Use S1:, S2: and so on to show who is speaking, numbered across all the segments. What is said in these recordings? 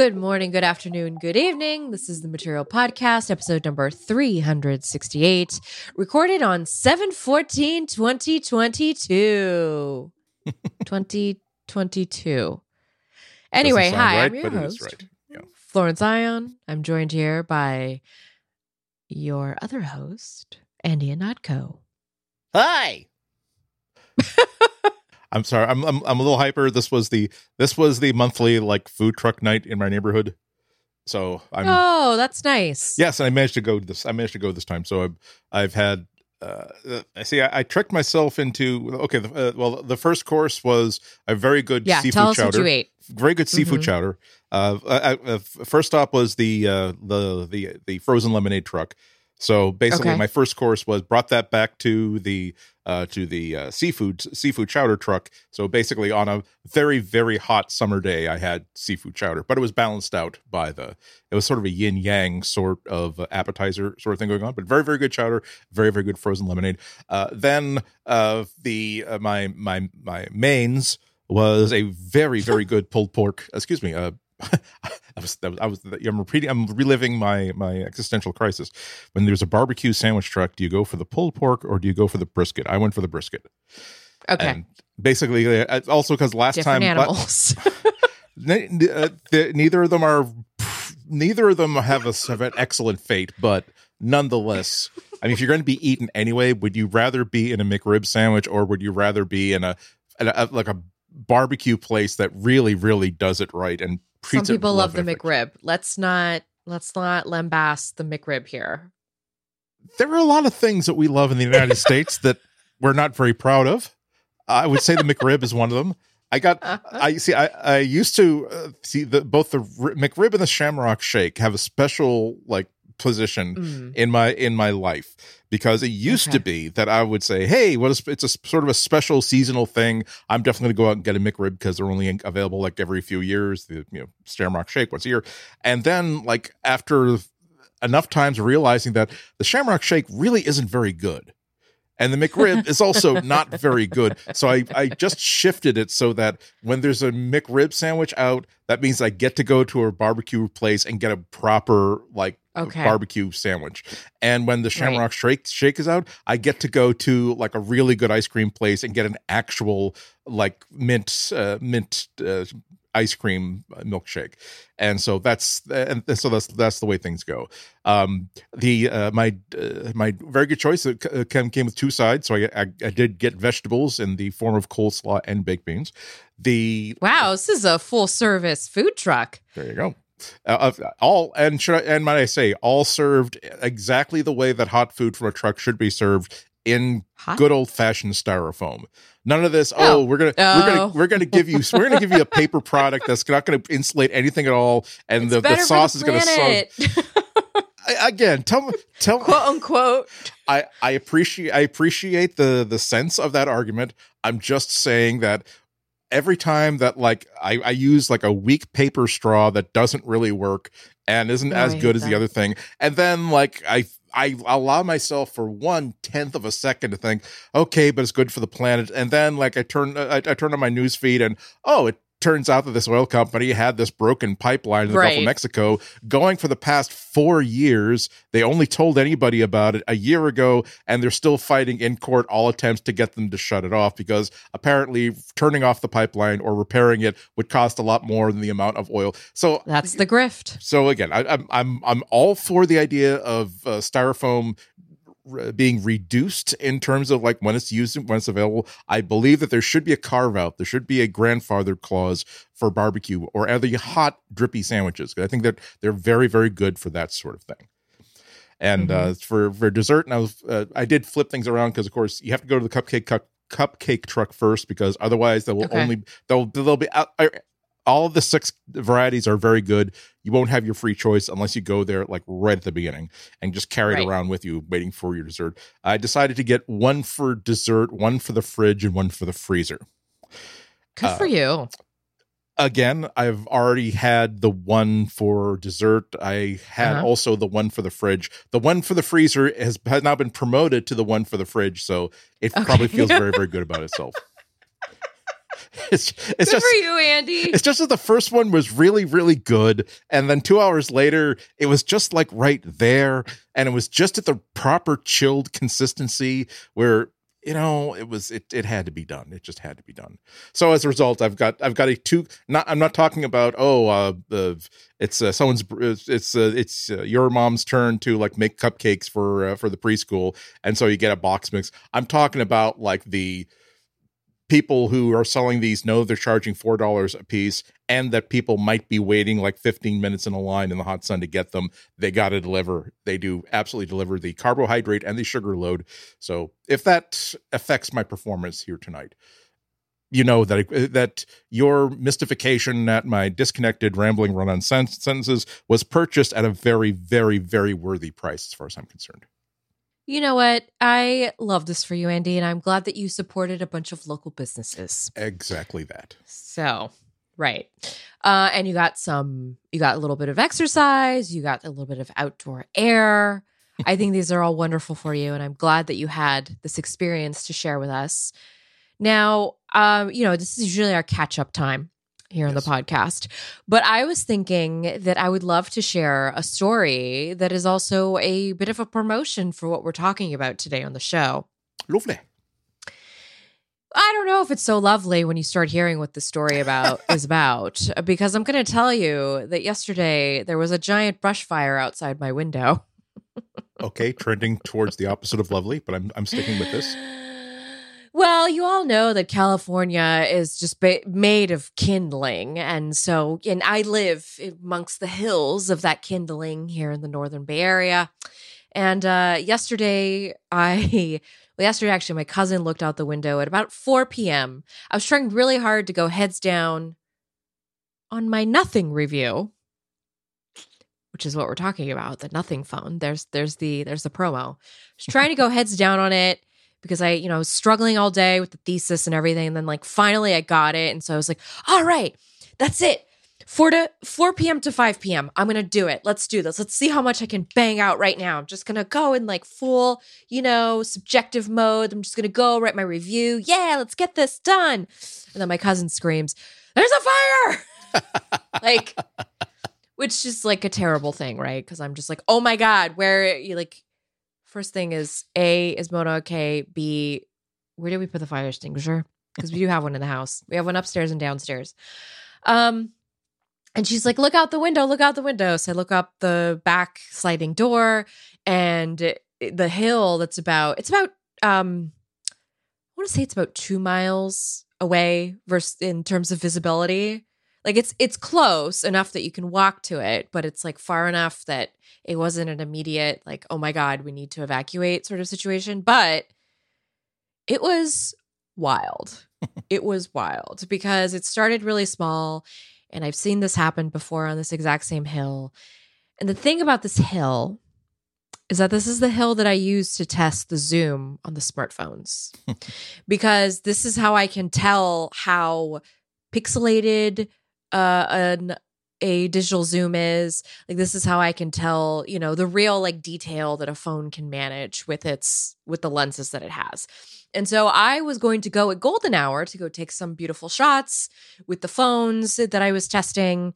S1: Good morning, good afternoon, good evening. This is the Material Podcast, episode number 368, recorded on 7 14 2022. 2022. Anyway, hi,
S2: right,
S1: I'm your
S2: but it is
S1: host,
S2: right. Yeah.
S1: Florence Ion. I'm joined here by your other host, Andy Ihnatko.
S2: Hi. I'm sorry. I'm, I'm I'm a little hyper. This was the this was the monthly like food truck night in my neighborhood. So I'm
S1: oh, that's nice.
S2: yes, and I managed to go this. I managed to go this time. So I've I've had. Uh, I see. I, I tricked myself into okay. The, uh, well, the first course was a very good
S1: Yeah,
S2: seafood
S1: tell us
S2: chowder.
S1: what you ate.
S2: very good seafood
S1: Mhm.
S2: chowder. Uh, uh, uh, first stop was the uh, the the the frozen lemonade truck. So basically,
S1: Okay.
S2: my first course was brought that back to the uh, to the uh, seafood seafood chowder truck. So basically, on a very very hot summer day, I had seafood chowder, but it was balanced out by the. It was sort of a yin yang sort of appetizer sort of thing going on, but very very good chowder, very very good frozen lemonade. Uh, then uh, the uh, my my my mains was a very very good pulled pork. Excuse me. Uh, I was, that was I was I'm repeating I'm reliving my my existential crisis. When there's a barbecue sandwich truck, do you go for the pulled pork or do you go for the brisket? I went for the brisket.
S1: Okay.
S2: And basically, uh, also because last
S1: Different
S2: time
S1: animals.
S2: uh, the, neither of them are neither of them have a have an excellent fate, but nonetheless, I mean, if you're going to be eaten anyway, would you rather be in a McRib sandwich or would you rather be in a, in a like a barbecue place that really really does it right and
S1: Some people love the
S2: perfect?
S1: McRib. Let's not let's not lambast the McRib here.
S2: there are a lot of things that we love in the United States that we're not very proud of. I would say the McRib is one of them. I got. I see. I, I used to uh, see the both the McRib and the Shamrock Shake have a special like position
S1: Mm.
S2: in my in my life because it used
S1: Okay.
S2: to be that I would say, "Hey, what is it's a sort of a special seasonal thing. I'm definitely going to go out and get a McRib because they're only available like every few years. The you know Shamrock Shake once a year, and then like after enough times realizing that the Shamrock Shake really isn't very good. And the McRib is also not very good. So I, I just shifted it so that when there's a McRib sandwich out, that means I get to go to a barbecue place and get a proper like
S1: Okay.
S2: barbecue sandwich. And when the Shamrock Shake shake is out, I get to go to like a really good ice cream place and get an actual like mint uh, mint uh, ice cream milkshake. And so that's and so that's that's the way things go. Um, the uh, my uh, my very good choice uh, came came with two sides, so I, I I did get vegetables in the form of coleslaw and baked beans. The
S1: Wow, this is a full service food truck.
S2: there you go. Uh, all and should I, and might I say all served exactly the way that hot food from a truck should be served in
S1: Hot.
S2: good old fashioned styrofoam. None of this. Oh,
S1: Oh.
S2: we're gonna we're
S1: Oh.
S2: gonna we're gonna give you we're gonna give you a paper product that's not gonna insulate anything at all, and
S1: It's
S2: the, the sauce is gonna. Sub- I, again, tell me tell
S1: quote unquote.
S2: I, I appreciate I appreciate the the sense of that argument. I'm just saying that every time that like I, I use like a weak paper straw that doesn't really work and isn't
S1: Oh,
S2: as good as
S1: that.
S2: the other thing, and then like I I allow myself for one tenth of a second to think, okay, but it's good for the planet, and then like I turn uh, I, I turn on my news feed and oh it turns out that this oil company had this broken pipeline in the Gulf of Mexico going for the past four years. They only told anybody about it a year ago, and they're still fighting in court all attempts to get them to shut it off because apparently turning off the pipeline or repairing it would cost a lot more than the amount of oil. So
S1: That's the grift.
S2: so again, I, I'm I'm I'm all for the idea of uh, styrofoam being reduced in terms of like when it's used and when it's available. I believe that there should be a carve out. There should be a grandfather clause for barbecue or other hot drippy sandwiches. I think that they're very very good for that sort of thing. And uh, for for dessert, and I was uh, I did flip things around because of course you have to go to the cupcake cup, cupcake truck first because otherwise they will
S1: Okay.
S2: only they'll they'll be out. All of the six varieties are very good. You won't have your free choice unless you go there like right at the beginning and just carry
S1: Right.
S2: it around with you, waiting for your dessert. I decided to get one for dessert, one for the fridge, and one for the freezer.
S1: Good
S2: Uh,
S1: for you.
S2: Again, I've already had the one for dessert. I had
S1: Uh-huh.
S2: also the one for the fridge. The one for the freezer has, has now been promoted to the one for the fridge, so it
S1: Okay.
S2: probably feels very, very good about itself. it's it's
S1: Good
S2: just
S1: for you, Andy.
S2: it's just that the first one was really really good and then 2 hours later it was just like right there and it was just at the proper chilled consistency where you know it was it it had to be done. It just had to be done. So as a result i've got i've got a two not i'm not talking about oh uh the it's uh, someone's it's it's, uh, it's uh, your mom's turn to like make cupcakes for uh, for the preschool and so you get a box mix. I'm talking about like the people who are selling these know they're charging four dollars a piece and that people might be waiting like 15 minutes in a line in the hot sun to get them. They got to deliver they do absolutely deliver the carbohydrate and the sugar load. So if that affects my performance here tonight you know that uh, that your mystification at my disconnected rambling run on sentences was purchased at a very very very worthy price as far as i'm concerned
S1: You know what? I love this for you, Andy, and I'm glad that you supported a bunch of local businesses.
S2: exactly that
S1: So, right. Uh, and you got some, you got a little bit of exercise, you got a little bit of outdoor air. I think these are all wonderful for you, and I'm glad that you had this experience to share with us. Now, um, you know, this is usually our catch up time here on the podcast, but I was thinking that I would love to share a story that is also a bit of a promotion for what we're talking about today on the show.
S2: lovely
S1: I don't know if it's so lovely when you start hearing what the story about is about because I'm going to tell you that yesterday there was a giant brush fire outside my window.
S2: okay trending towards the opposite of lovely but i'm i'm sticking with this
S1: Well, you all know that California is just ba- made of kindling. And so, and I live amongst the hills of that kindling here in the Northern Bay Area. And uh, yesterday, I, well, yesterday actually, my cousin looked out the window at about 4 p.m. I was trying really hard to go heads down on my nothing review, which is what we're talking about the nothing phone. There's, there's the, there's the promo. Trying to go heads down on it because I, you know, was struggling all day with the thesis and everything. And then like finally I got it. And so I was like, all right, that's it. 4 to 4 p.m. to 5 p.m. I'm gonna do it. Let's do this. Let's see how much I can bang out right now. I'm just gonna go in like full, you know, subjective mode. I'm just gonna go write my review. Yeah, let's get this done. And then my cousin screams, There's a fire! like which is like a terrible thing, right? Because I'm just like, oh my God, where you like first thing is A is Mona okay? B, where did we put the fire extinguisher? Because we do have one in the house. We have one upstairs and downstairs. Um, and she's like, look out the window, look out the window. So I look up the back sliding door and the hill that's about, it's about, um, I want to say it's about two miles away versus in terms of visibility. Like it's it's close enough that you can walk to it, but it's like far enough that it wasn't an immediate like, oh my god, we need to evacuate sort of situation. But it was wild. it was wild because it started really small, and I've seen this happen before on this exact same hill. And the thing about this hill is that this is the hill that I use to test the zoom on the smartphones. because this is how I can tell how pixelated uh, an a digital zoom is. Like this is how I can tell, you know, the real like detail that a phone can manage with its with the lenses that it has. And so I was going to go at golden hour to go take some beautiful shots with the phones that I was testing.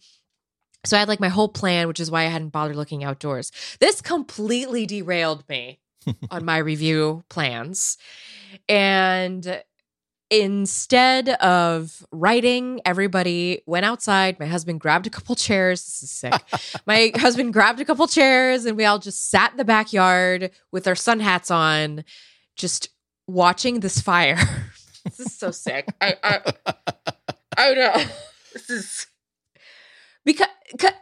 S1: So I had like my whole plan, which is why I hadn't bothered looking outdoors. This completely derailed me on my review plans. And instead of writing, everybody went outside. My husband grabbed a couple chairs. This is sick. My husband grabbed a couple chairs and we all just sat in the backyard with our sun hats on, just watching this fire. this is so sick. I, I, I don't know. This is because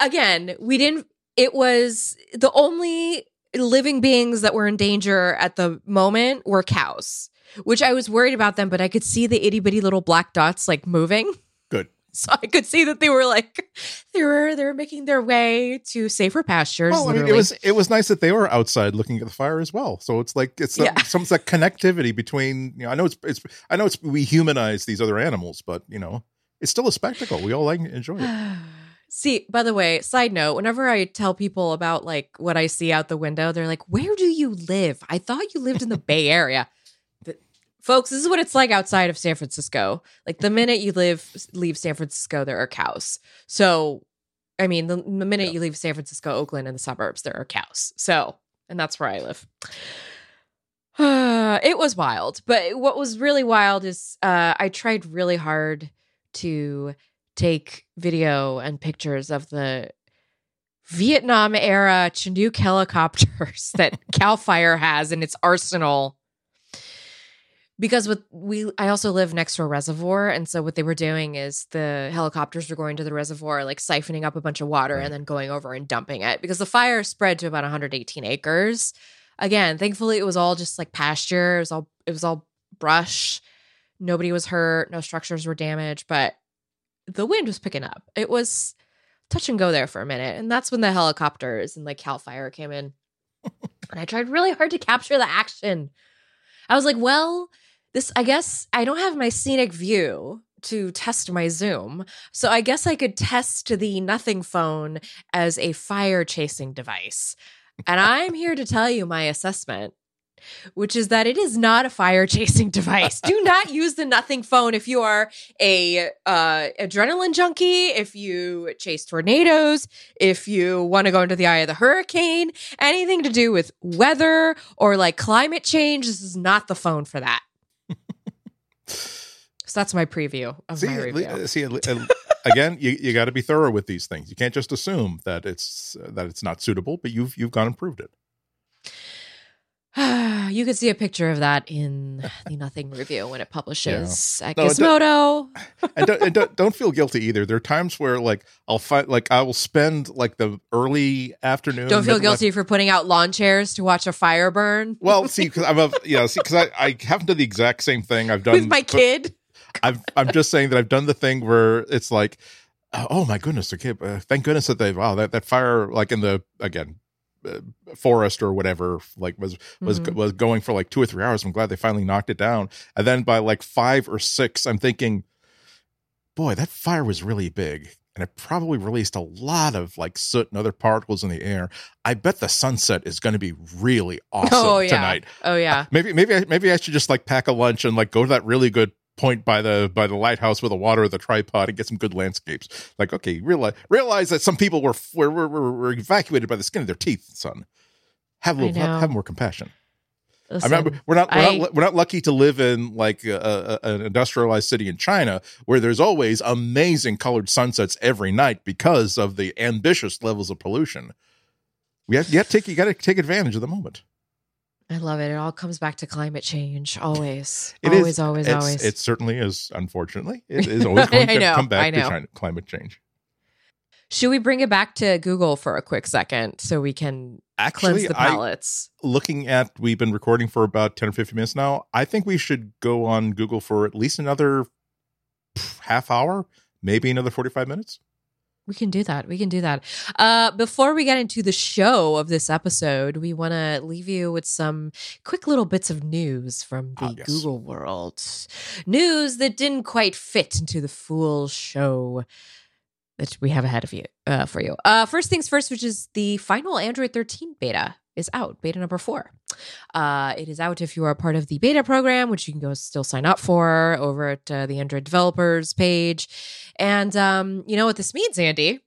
S1: again, we didn't. It was the only living beings that were in danger at the moment were cows, which I was worried about them, but I could see the itty bitty little black dots like moving.
S2: Good.
S1: So I could see that they were like they were they were making their way to safer pastures.
S2: Well, I mean, it was it was nice that they were outside looking at the fire as well. So it's like it's
S1: Yeah.
S2: some, some like connectivity between. You know, I know it's it's I know it's we humanize these other animals, but you know, it's still a spectacle. We all like enjoy it.
S1: See, by the way, side note, whenever I tell people about like what I see out the window, they're like, "Where do you live? I thought you lived in the Bay Area." But folks, this is what it's like outside of San Francisco. Like the minute you live leave San Francisco, there are cows. So, I mean, the, the minute
S2: Yeah.
S1: you leave San Francisco, Oakland, and the suburbs, there are cows. So, and that's where I live. it was wild, but what was really wild is uh, I tried really hard to take video and pictures of the Vietnam era Chinook helicopters that Cal Fire has in its arsenal. Because with we I also live next to a reservoir and so what they were doing is the helicopters were going to the reservoir like siphoning up a bunch of water
S2: Right.
S1: and then going over and dumping it because the fire spread to about 118 acres. Again, thankfully it was all just like pasture, it was all it was all brush. Nobody was hurt, no structures were damaged, but the wind was picking up. It was touch and go there for a minute. And that's when the helicopters and like Cal Fire came in. and I tried really hard to capture the action. I was like, well, this, I guess I don't have my scenic view to test my zoom. So I guess I could test the nothing phone as a fire chasing device. And I'm here to tell you my assessment which is that it is not a fire chasing device. Do not use the nothing phone if you are a uh, adrenaline junkie, if you chase tornadoes, if you want to go into the eye of the hurricane, anything to do with weather or like climate change. This is not the phone for that. so that's my preview of
S2: see,
S1: my review.
S2: see, again, you, you got to be thorough with these things. You can't just assume that it's uh, that it's not suitable, but you've you've gone and proved it.
S1: you could see a picture of that in the Nothing review when it publishes at
S2: No,
S1: Gizmodo.
S2: and, don't, and don't, don't feel guilty either. There are times where like I'll find like I will spend like the early afternoon.
S1: Don't feel guilty for putting out lawn chairs to watch a fire burn
S2: Well, see, because I'm a yeah, see, because I I haven't done the exact same thing I've done
S1: with my kid.
S2: I've I'm just saying that I've done the thing where it's like, oh my goodness, okay, uh, thank goodness that they wow that that fire like in the again forest or whatever like was was
S1: Mhm.
S2: was going for like two or three hours. I'm glad they finally knocked it down. And then by like five or six, I'm thinking, boy, that fire was really big. And it probably released a lot of like soot and other particles in the air. I bet the sunset is going to be really awesome
S1: Oh, yeah.
S2: tonight.
S1: Oh yeah.
S2: Maybe maybe I, maybe I should just like pack a lunch and like go to that really good point by the by the lighthouse with the water of the tripod and get some good landscapes. Like okay, realize realize that some people were were were, were, evacuated by the skin of their teeth. Son, have a
S1: I
S2: little have, more compassion. I
S1: Listen,
S2: remember we're not we're,
S1: I-
S2: not we're not lucky to live in like a, a, an industrialized city in China where there's always amazing colored sunsets every night because of the ambitious levels of pollution. We have, you have to take you got to take advantage of the moment.
S1: I love it. It all comes back to climate change. Always.
S2: It is.
S1: always, always,
S2: it's,
S1: always.
S2: It certainly is. Unfortunately, it is always going to
S1: know,
S2: come back to. China, climate change.
S1: Should we bring it back to Google for a quick second so we can
S2: Actually,
S1: cleanse the
S2: I, looking at we've been recording for about ten or fifteen minutes now. I think we should go on Google for at least another half hour, maybe another forty-five minutes.
S1: We can do that. We can do that. Uh, before we get into the show of this episode, we want to leave you with some quick little bits of news from the
S2: Ah, yes.
S1: Google world. News that didn't quite fit into the full show that we have ahead of you uh, for you. Uh, first things first, which is the final Android 13 beta is out, beta number four. Uh, it is out if you are part of the beta program, which you can go still sign up for over at uh, the Android developers page. And um, you know what this means, Andy?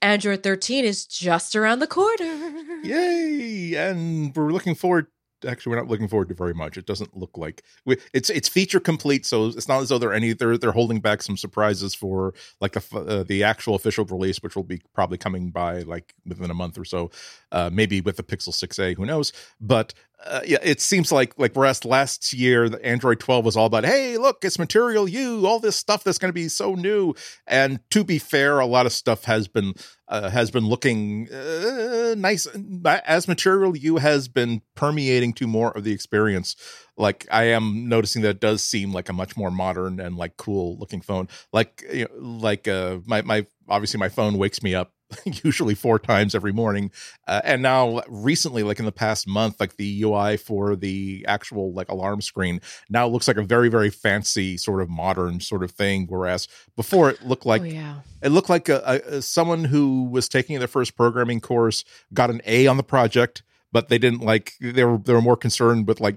S1: Android 13 is just around the corner.
S2: Yay! And we're looking forward. Actually, we're not looking forward to very much. It doesn't look like we, it's it's feature complete, so it's not as though they're any they're they're holding back some surprises for like the uh, the actual official release, which will be probably coming by like within a month or so, uh, maybe with the Pixel 6a, who knows? But uh, yeah, it seems like like whereas last year the Android 12 was all about, hey, look, it's Material You, all this stuff that's going to be so new. And to be fair, a lot of stuff has been uh, has been looking uh, nice as Material You has been permeating to more of the experience. Like I am noticing that it does seem like a much more modern and like cool looking phone. Like you know, like uh, my my obviously my phone wakes me up usually four times every morning uh, and now recently like in the past month like the ui for the actual like alarm screen now looks like a very very fancy sort of modern sort of thing whereas before it looked like
S1: oh, yeah.
S2: it looked like a, a, a- someone who was taking their first programming course got an a on the project but they didn't like they were they were more concerned with like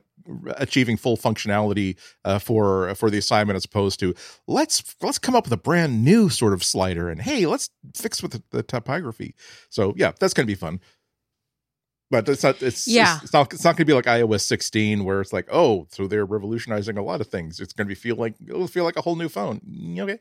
S2: achieving full functionality uh, for for the assignment as opposed to let's let's come up with a brand new sort of slider and hey let's fix with the, the typography. So yeah that's going to be fun. But it's not it's
S1: Yeah.
S2: it's, it's not it's not going to be like iOS 16 where it's like oh so they're revolutionizing a lot of things. It's going to be feel like it'll feel like a whole new phone. Mm, okay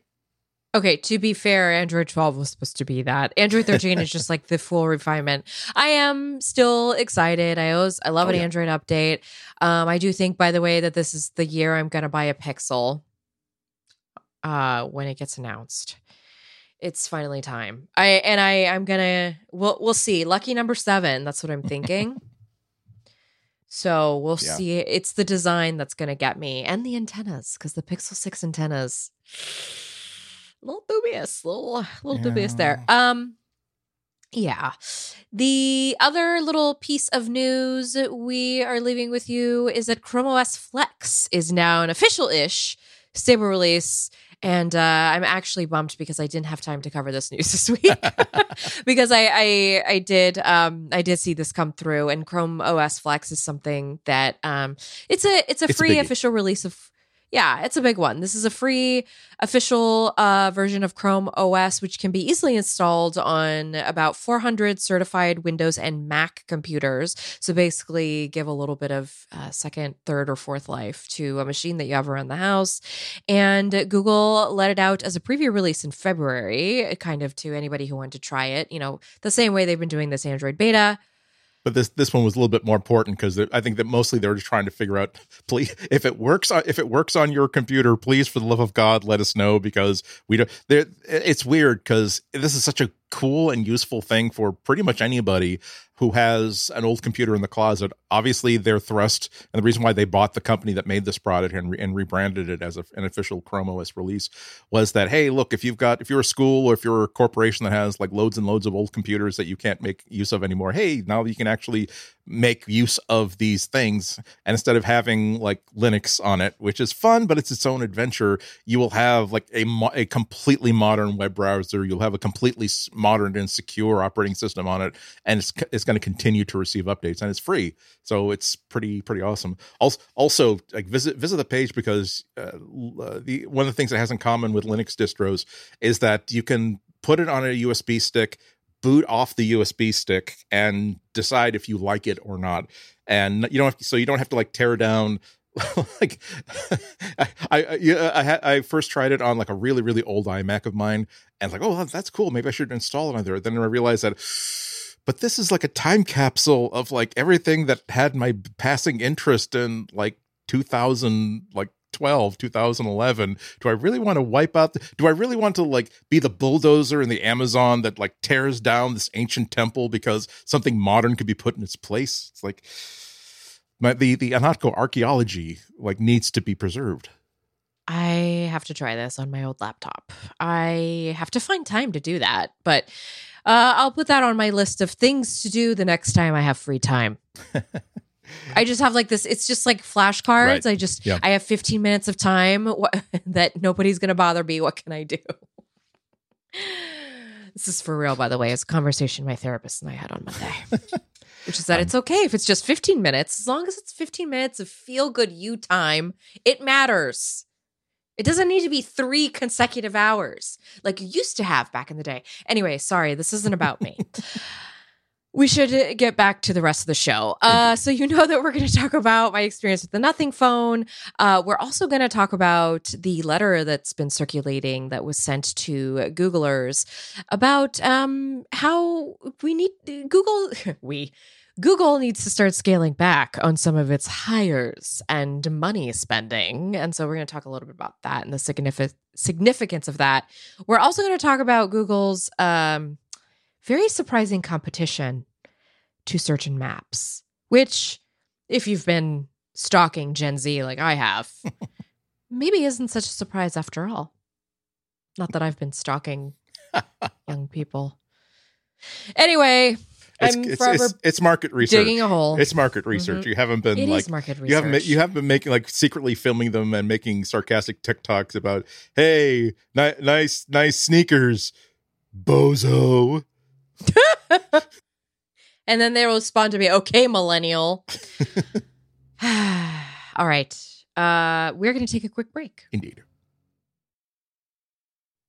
S1: Okay, to be fair, Android 12 was supposed to be that. Android 13 is just like the full refinement. I am still excited. I always I love
S2: Oh,
S1: an
S2: yeah.
S1: Android update. Um, I do think, by the way, that this is the year I'm gonna buy a Pixel. Uh, when it gets announced, it's finally time. I and I I'm gonna we'll we'll see. Lucky number seven. That's what I'm thinking. so we'll
S2: Yeah.
S1: see. It's the design that's gonna get me, and the antennas because the Pixel Six antennas little dubious, little little dubious there. Um yeah. The other little piece of news we are leaving with you is that Chrome OS Flex is now an official-ish stable release. And uh, I'm actually bummed because I didn't have time to cover this news this week because I, I I did um I did see this come through and Chrome OS Flex is something that um it's a it's a
S2: It's
S1: free
S2: biggie.
S1: official release of yeah it's a big one this is a free official uh, version of Chrome OS, which can be easily installed on about 400 certified Windows and Mac computers. So basically, give a little bit of uh, second, third, or fourth life to a machine that you have around the house. And Google let it out as a preview release in February, kind of to anybody who wanted to try it. You know, the same way they've been doing this Android beta.
S2: But this this one was a little bit more important because I think that mostly they're just trying to figure out, please, if it works if it works on your computer, please, for the love of God, let us know because we don't. It's weird because this is such a cool and useful thing for pretty much anybody who has an old computer in the closet. Obviously, their thrust and the reason why they bought the company that made this product and, re- and rebranded it as a, an official Chrome OS release was that hey, look, if you've got if you're a school or if you're a corporation that has like loads and loads of old computers that you can't make use of anymore, hey, now you can actually make use of these things and instead of having like linux on it which is fun but it's its own adventure you will have like a, mo- a completely modern web browser. You'll have a completely modern and secure operating system on it and it's, it's going to continue to receive updates and it's free. So it's pretty pretty awesome. Also also like visit visit the page because uh, uh, the one of the things that has in common with linux distros is that you can put it on a usb stick boot off the USB stick and decide if you like it or not. And you don't have to, so you don't have to like tear down like I I I, I first tried it on like a really really old iMac of mine and like oh that's cool maybe I should install it on there. Then I realized that but this is like a time capsule of like everything that had my passing interest in like 2000 like 12 2011 do i really want to wipe out the, do i really want to like be the bulldozer in the amazon that like tears down this ancient temple because something modern could be put in its place it's like my, the the Ihnatko archaeology like needs to be preserved
S1: I have to try this on my old laptop. I have to find time to do that, but uh, I'll put that on my list of things to do the next time I have free time. I just have like this. It's just like flashcards.
S2: Right.
S1: I just
S2: Yeah.
S1: I have 15 minutes of time what, that nobody's gonna bother me. What can I do? This is for real, by the way. It's a conversation my therapist and I had on Monday, which is that it's okay if it's just 15 minutes, as long as it's 15 minutes of feel good you time. It matters. It doesn't need to be three consecutive hours like you used to have back in the day. Anyway, sorry, this isn't about me. We should uh, get back to the rest of the show. Uh, so, you know that we're going to talk about my experience with the Nothing phone. Uh, we're also going to talk about the letter that's been circulating that was sent to Googlers about um, how we need Google, we. Google needs to start scaling back on some of its hires and money spending. And so we're going to talk a little bit about that and the signifi- significance of that. We're also going to talk about Google's um, very surprising competition to search and maps, which, if you've been stalking Gen Z like I have, maybe isn't such a surprise after all. Not that I've been stalking young people. Anyway,
S2: it's,
S1: I'm
S2: it's,
S1: forever
S2: it's, it's market research
S1: digging a hole.
S2: it's market mm-hmm. research you haven't been
S1: It is
S2: like
S1: market research.
S2: You haven't you haven't been making like secretly filming them and making sarcastic TikToks about hey ni- nice nice sneakers bozo
S1: and then they will respond to me, okay, millennial. All right. Uh, we're going to take a quick break.
S2: Indeed.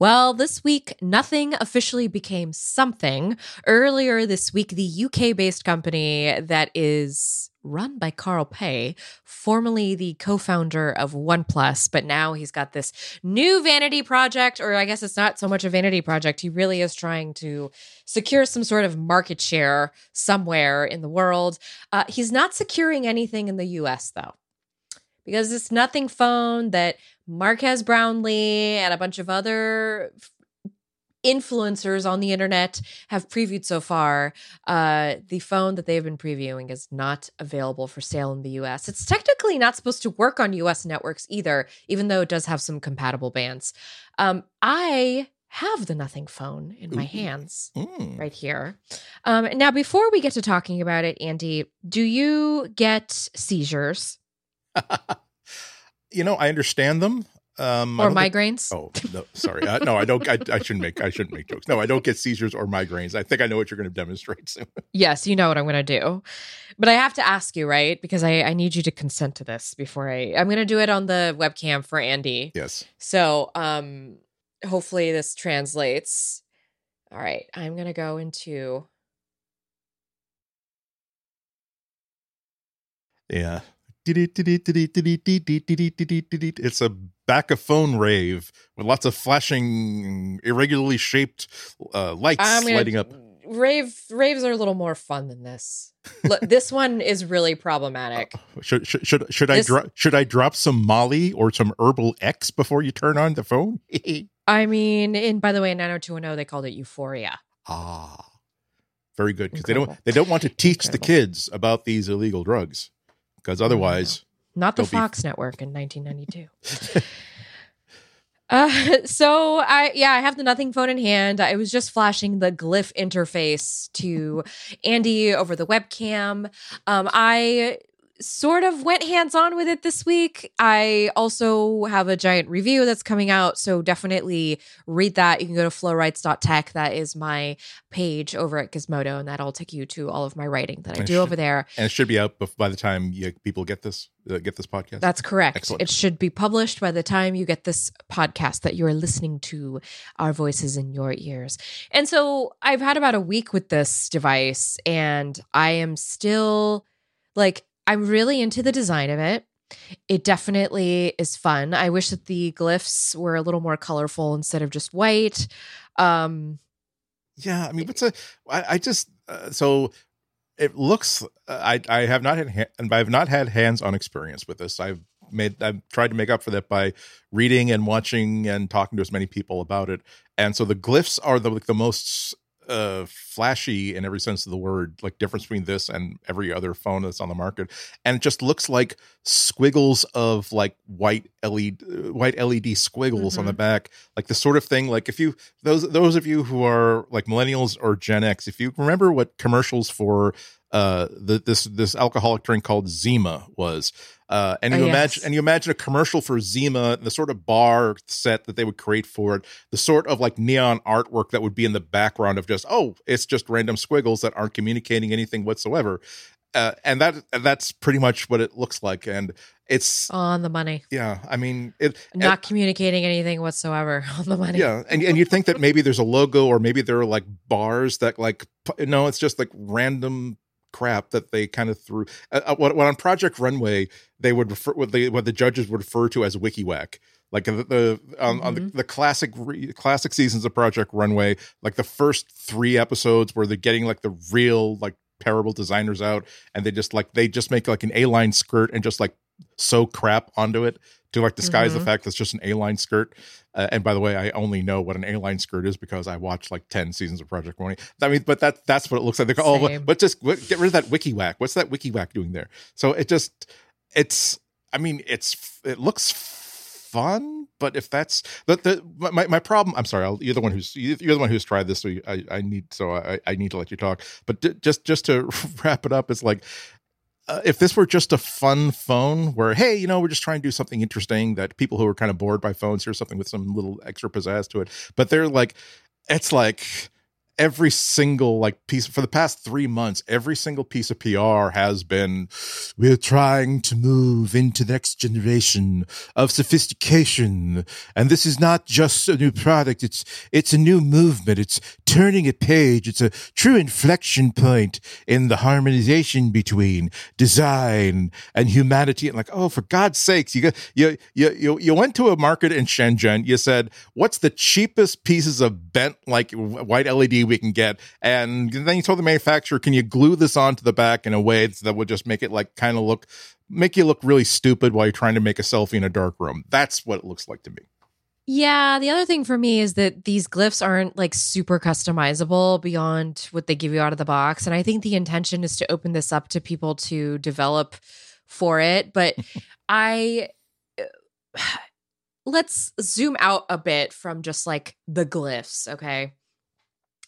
S1: Well, this week, nothing officially became something. Earlier this week, the UK based company that is run by Carl Pei, formerly the co founder of OnePlus, but now he's got this new vanity project, or I guess it's not so much a vanity project. He really is trying to secure some sort of market share somewhere in the world. Uh, he's not securing anything in the US, though because this nothing phone that Marques Brownlee and a bunch of other influencers on the internet have previewed so far. Uh, the phone that they've been previewing is not available for sale in the US. It's technically not supposed to work on US networks either, even though it does have some compatible bands. Um, I have the nothing phone in my hands
S2: Mm.
S1: right here. Um, now, before we get to talking about it, Andy, do you get seizures
S2: you know, I understand them. Um,
S1: or migraines?
S2: Oh no, sorry. Uh, no, I don't. I, I shouldn't make. I shouldn't make jokes. No, I don't get seizures or migraines. I think I know what you're going to demonstrate soon.
S1: Yes, you know what I'm going to do. But I have to ask you, right? Because I, I need you to consent to this before I. I'm going to do it on the webcam for Andy.
S2: Yes.
S1: So, um, hopefully this translates. All right, I'm going to go into.
S2: Yeah. It's a back of phone rave with lots of flashing, irregularly shaped uh, lights
S1: I'm
S2: lighting up.
S1: Rave raves are a little more fun than this. Look, this one is really problematic.
S2: Should should should, should I
S1: This-
S2: drop should I drop some Molly or some herbal X before you turn on the phone?
S1: I mean, and by the way, in 90210 they called it Euphoria.
S2: ah, very good because they don't they don't want to teach the kids about these illegal drugs because otherwise
S1: not the
S2: They'll be-
S1: Fox network in 1992. uh, so I yeah, I have the nothing phone in hand. I was just flashing the glyph interface to Andy over the webcam. Um, I sort of went hands on with it this week. I also have a giant review that's coming out, so definitely read that. You can go to flowrights.tech. That is my page over at Gizmodo, and that'll take you to all of my writing that I
S2: I
S1: do
S2: should-
S1: over there.
S2: and it should be out by the time you, people get this uh, get this podcast.
S1: That's correct.
S2: Excellent.
S1: It should be published by the time you get this podcast that you're listening to our voices in your ears. And so I've had about a week with this device and I am still like, I'm really into the design of it. It definitely is fun. I wish that the glyphs were a little more colorful instead of just white. Um,
S2: Yeah, I mean, what's a? I, I just uh, so it looks. Uh, I I have not had and I have not had hands-on experience with this. I've made I've tried to make up for that by reading and watching and talking to as many people about it. And so the glyphs are the like the most uh flashy in every sense of the word like difference between this and every other phone that's on the market and it just looks like squiggles of like white led uh, white led squiggles on the back like the sort of thing like if you those those of you who are like millennials or gen x if you remember what commercials for uh the, this this alcoholic drink called zima was uh and
S1: Oh,
S2: you
S1: yes.
S2: imagine and you imagine a commercial for zima the sort of bar set that they would create for it the sort of like neon artwork that would be in the background of just oh it's just random squiggles that aren't communicating anything whatsoever uh, and that that's pretty much what it looks like and it's
S1: on the money,
S2: yeah i mean it
S1: not communicating anything whatsoever on the money.
S2: yeah, and and you'd think that maybe there's a logo or maybe there are like bars that like no, it's just like random crap that they kind of threw. Uh, uh, what, what on Project Runway they would refer what the what the judges would refer to as WikiWhack. Like the, the on, on the, the classic re, classic seasons of Project Runway, like the first three episodes where they're getting like the real like terrible designers out, and they just like they just make like an A line skirt and just like sew crap onto it to like disguise the
S1: Mhm.
S2: fact that it's just an A line skirt. Uh, and by the way, I only know what an A line skirt is because I watched like ten seasons of Project Runway. I mean, but that that's what it looks like. They go, oh,
S1: Same.
S2: just what, get rid of that wiki whack. What's that wiki whack doing there? So it just it's. I mean, it's it looks fun, but if that's the, the my my problem, I'm sorry, I'll, you're the one who's you're the one who's tried this, so you, I I need so I I need to let you talk. But d- just just to wrap it up, it's like uh, if this were just a fun phone where hey you know we're just trying to do something interesting that people who are kind of bored by phones hear something with some little extra pizzazz to it but they're like it's like every single like piece for the past three months, every single piece of PR has been, we're trying to move into the next generation of sophistication. And this is not just a new product. It's, it's a new movement. It's turning a page. It's a true inflection point in the harmonization between design and humanity. And like, oh, for God's sakes, you got, you, you, you, you went to a market in Shenzhen. You said, what's the cheapest pieces of bent, like white LED we can get? And then you told the manufacturer, can you glue this onto the back in a way that would just make it like kind of look, make you look really stupid while you're trying to make a selfie in a dark room? That's what it looks like to me.
S1: Yeah, the other thing for me is that these glyphs aren't like super customizable beyond what they give you out of the box. And I think the intention is to open this up to people to develop for it. But I uh, let's zoom out a bit from just like the glyphs, okay?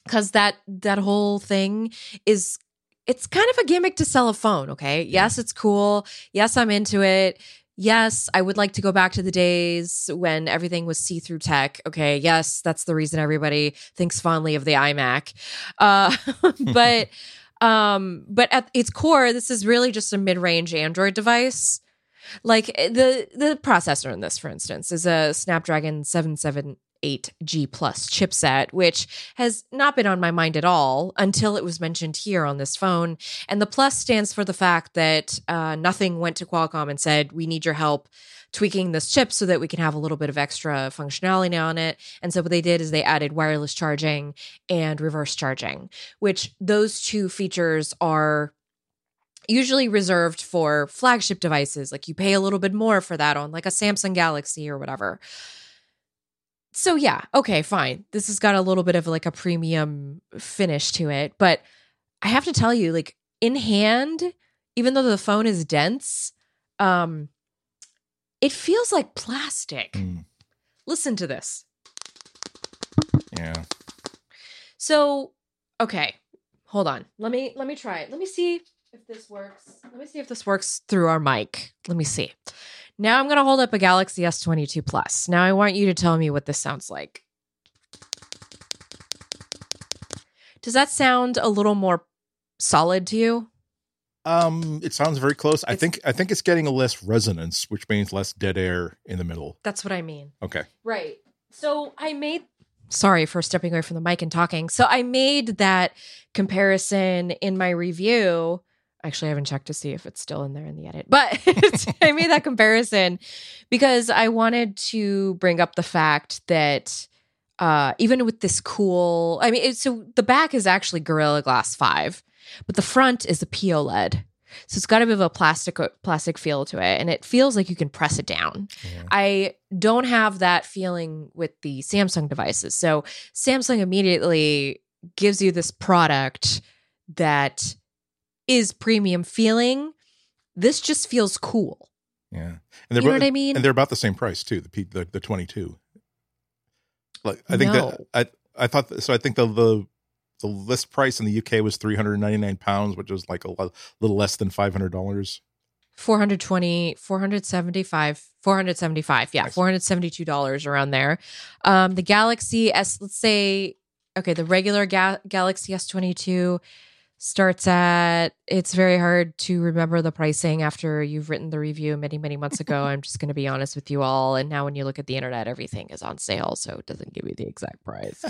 S1: Cuz that that whole thing is it's kind of a gimmick to sell a phone, okay? Yes, it's cool. Yes, I'm into it. Yes, I would like to go back to the days when everything was see through tech. Okay. Yes, that's the reason everybody thinks fondly of the iMac. Uh, but. um, but at its core, this is really just a mid-range Android device. Like eh, the the processor in this, for instance, is a Snapdragon 778G plus chipset, which has not been on my mind at all until it was mentioned here on this phone. And the plus stands for the fact that uh, nothing went to Qualcomm and said, "We need your help." tweaking this chip so that we can have a little bit of extra functionality on it. And so what they did is they added wireless charging and reverse charging, which those two features are usually reserved for flagship devices. Like you pay a little bit more for that on like a Samsung Galaxy or whatever. So yeah, okay, fine. This has got a little bit of like a premium finish to it, but I have to tell you like in hand, even though the phone is dense, um it feels like plastic.
S2: Mm.
S1: Listen to this.
S2: Yeah.
S1: So, okay. Hold on. Let me let me try it. Let me see if this works. Let me see if this works through our mic. Let me see. Now I'm going to hold up a Galaxy S22 Plus. Now I want you to tell me what this sounds like. Does that sound a little more solid to you?
S2: Um, it sounds very close. I think I think it's getting a less resonance, which means less dead air in the middle.
S1: That's what I mean.
S2: Okay.
S1: Right. So I made sorry for stepping away from the mic and talking. So I made that comparison in my review. Actually, I haven't checked to see if it's still in there in the edit, but I made that comparison because I wanted to bring up the fact that uh, even with this cool, I mean, it, so the back is actually Gorilla Glass 5, but the front is a POLED. So it's got a bit of a plastic plastic feel to it, and it feels like you can press it down.
S2: Yeah.
S1: I don't have that feeling with the Samsung devices. So Samsung immediately gives you this product that is premium feeling. This just feels cool.
S2: Yeah. And
S1: You know
S2: bo-
S1: what I mean?
S2: And they're about the same price too. The P, the, the 22. Like I think
S1: No.
S2: that I I thought so I think the the the list price in the UK was 399 pounds, which was like a lo- little less than $500.
S1: 420 475 475 yeah
S2: Nice.
S1: $472 around there um the galaxy s let's say okay the regular Ga- galaxy s22 starts at it's very hard to remember the pricing after you've written the review many many months ago i'm just going to be honest with you all and now when you look at the internet everything is on sale so it doesn't give you the exact price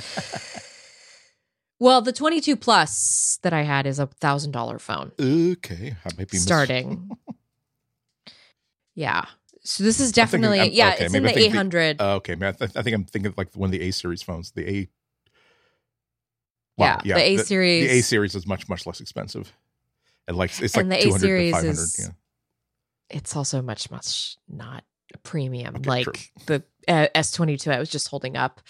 S1: well the 22 plus that i had is a thousand dollar phone
S2: Okay, I might be
S1: starting. yeah. So this is
S2: thinking-
S1: definitely
S2: I'm-
S1: yeah,
S2: okay,
S1: it's in the
S2: I think the-
S1: 800.
S2: Uh, okay, man. I, th- I think I'm thinking of like one of the A series phones. The A.
S1: Yeah, the A
S2: The
S1: series.
S2: The A series is much much less expensive, and like it's like
S1: And the A
S2: 200 to
S1: series
S2: 500.
S1: is-
S2: yeah.
S1: it's also much much not a premium
S2: Okay,
S1: like
S2: true.
S1: the uh, S22 I was just holding up.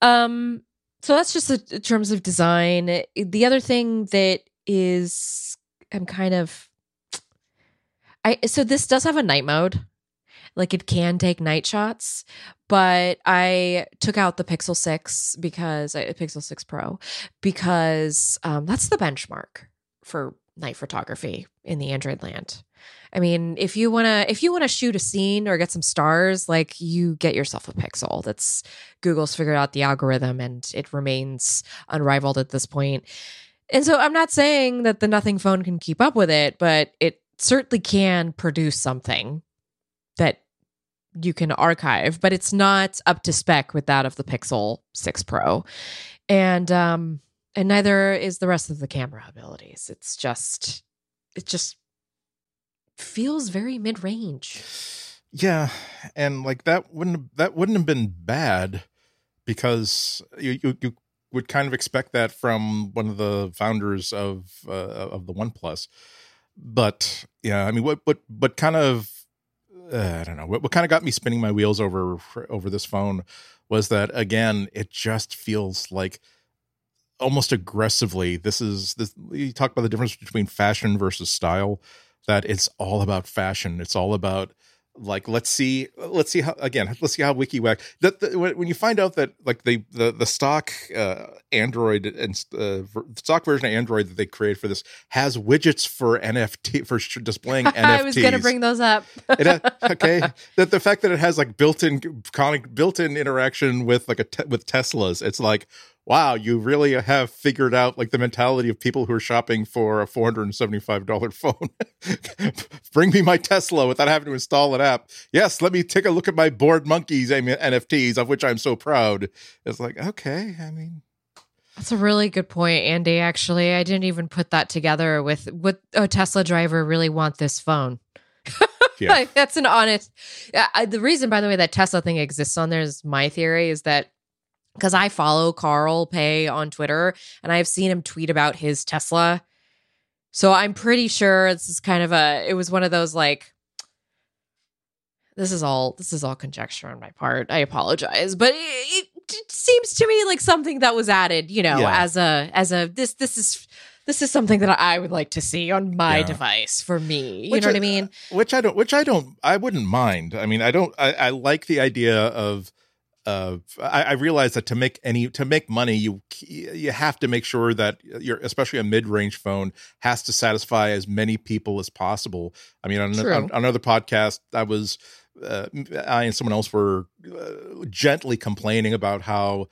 S1: Um so that's just in terms of design. The other thing that is I'm kind of I so this does have a night mode. Like it can take night shots, but I took out the Pixel 6 because I Pixel 6 Pro because um that's the benchmark for night photography in the Android land. I mean, if you want to if you want to shoot a scene or get some stars, like you get yourself a Pixel. That's Google's figured out the algorithm and it remains unrivaled at this point. And so I'm not saying that the Nothing phone can keep up with it, but it certainly can produce something that you can archive, but it's not up to spec with that of the Pixel 6 Pro. And um and neither is the rest of the camera abilities. It's just it just feels very mid-range.
S2: Yeah, and like that wouldn't that wouldn't have been bad because you you, you would kind of expect that from one of the founders of uh, of the OnePlus. But yeah, I mean, what what what kind of uh, I don't know what, what kind of got me spinning my wheels over over this phone was that again, it just feels like almost aggressively. This is this. You talk about the difference between fashion versus style. That it's all about fashion. It's all about like let's see let's see how again let's see how wikiwac that when you find out that like the the, the stock uh, android and uh, stock version of android that they created for this has widgets for nft for displaying nfts i
S1: was gonna bring those up.
S2: It, okay that the fact that it has like built-in built-in interaction with like a te- with teslas it's like wow, you really have figured out like the mentality of people who are shopping for a $475 phone. Bring me my Tesla without having to install an app. Yes, let me take a look at my bored monkeys NFTs, of which I'm so proud. It's like, okay, I mean.
S1: That's a really good point, Andy. Actually, I didn't even put that together with would a Tesla driver really want this phone? yeah. like, that's an honest. Uh, the reason, by the way, that Tesla thing exists on there is my theory is that because I follow Carl Pei on Twitter and I've seen him tweet about his Tesla. So I'm pretty sure this is kind of a it was one of those like this is all this is all conjecture on my part. I apologize, but it, it seems to me like something that was added, you know, yeah. as a as a this this is this is something that I would like to see on my yeah. device for me. You which know what I, I mean?
S2: Which I don't which I don't I wouldn't mind. I mean, I don't I, I like the idea of uh, I, I realize that to make any to make money, you you have to make sure that you're especially a mid range phone has to satisfy as many people as possible. I mean, on, on, on another podcast, I was uh, I and someone else were uh, gently complaining about how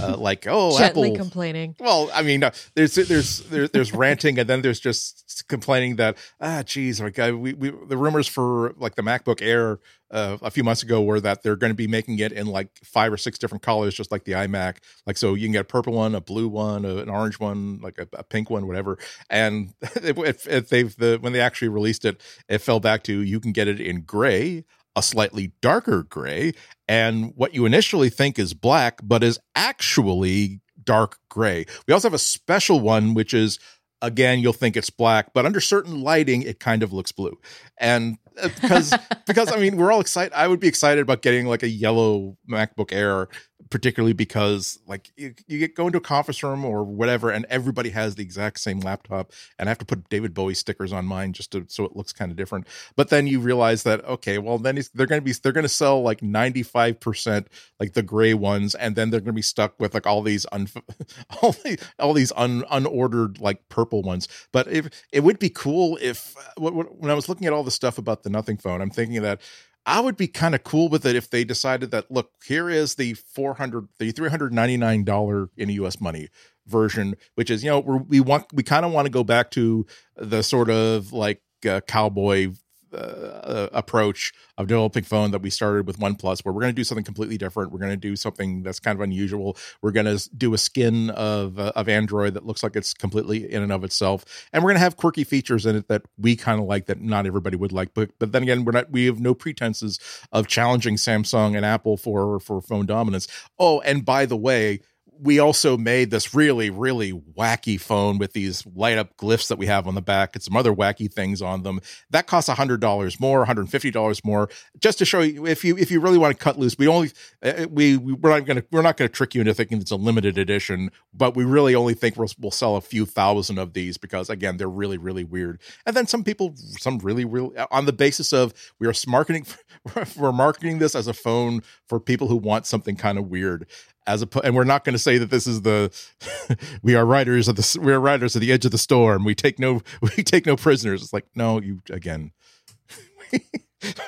S2: uh, like oh
S1: gently
S2: Apple.
S1: complaining.
S2: Well, I mean, uh, there's there's there's, there's ranting, and then there's just complaining that ah, geez, like uh, we, we the rumors for like the MacBook Air uh, a few months ago were that they're going to be making it in like five or six different colors, just like the iMac. Like so, you can get a purple one, a blue one, a, an orange one, like a, a pink one, whatever. And if, if they've the when they actually released it, it fell back to you can get it in gray, a slightly darker gray, and what you initially think is black, but is actually dark gray. We also have a special one, which is again you'll think it's black but under certain lighting it kind of looks blue and uh, because because i mean we're all excited i would be excited about getting like a yellow macbook air particularly because like you, you get go into a conference room or whatever and everybody has the exact same laptop and i have to put david bowie stickers on mine just to so it looks kind of different. But then you realize that okay well then they're going to be they're going to sell like 95% like the gray ones and then they're going to be stuck with like all these un all, these, all these un, unordered like purple ones. But if it would be cool if uh, when i was looking at all the stuff about the nothing phone i'm thinking that I would be kind of cool with it if they decided that look, here is the 400 the $399 in US money version, which is, you know, we want we kind of want to go back to the sort of like uh, cowboy uh, approach of developing phone that we started with OnePlus, where we're going to do something completely different. We're going to do something that's kind of unusual. We're going to do a skin of uh, of Android that looks like it's completely in and of itself, and we're going to have quirky features in it that we kind of like that not everybody would like. But but then again, we're not. We have no pretenses of challenging Samsung and Apple for for phone dominance. Oh, and by the way we also made this really, really wacky phone with these light up glyphs that we have on the back and some other wacky things on them. That costs hundred dollars more, one hundred fifty dollars more, just to show you if you if you really want to cut loose. We only uh, we we're not gonna we're not gonna trick you into thinking it's a limited edition, but we really only think we'll, we'll sell a few thousand of these because again they're really really weird. And then some people, some really really on the basis of we are marketing we're marketing this as a phone for people who want something kind of weird as a and we're not going to say that this is the we are riders of the we are riders at the edge of the storm. We take no we take no prisoners. It's like no you again.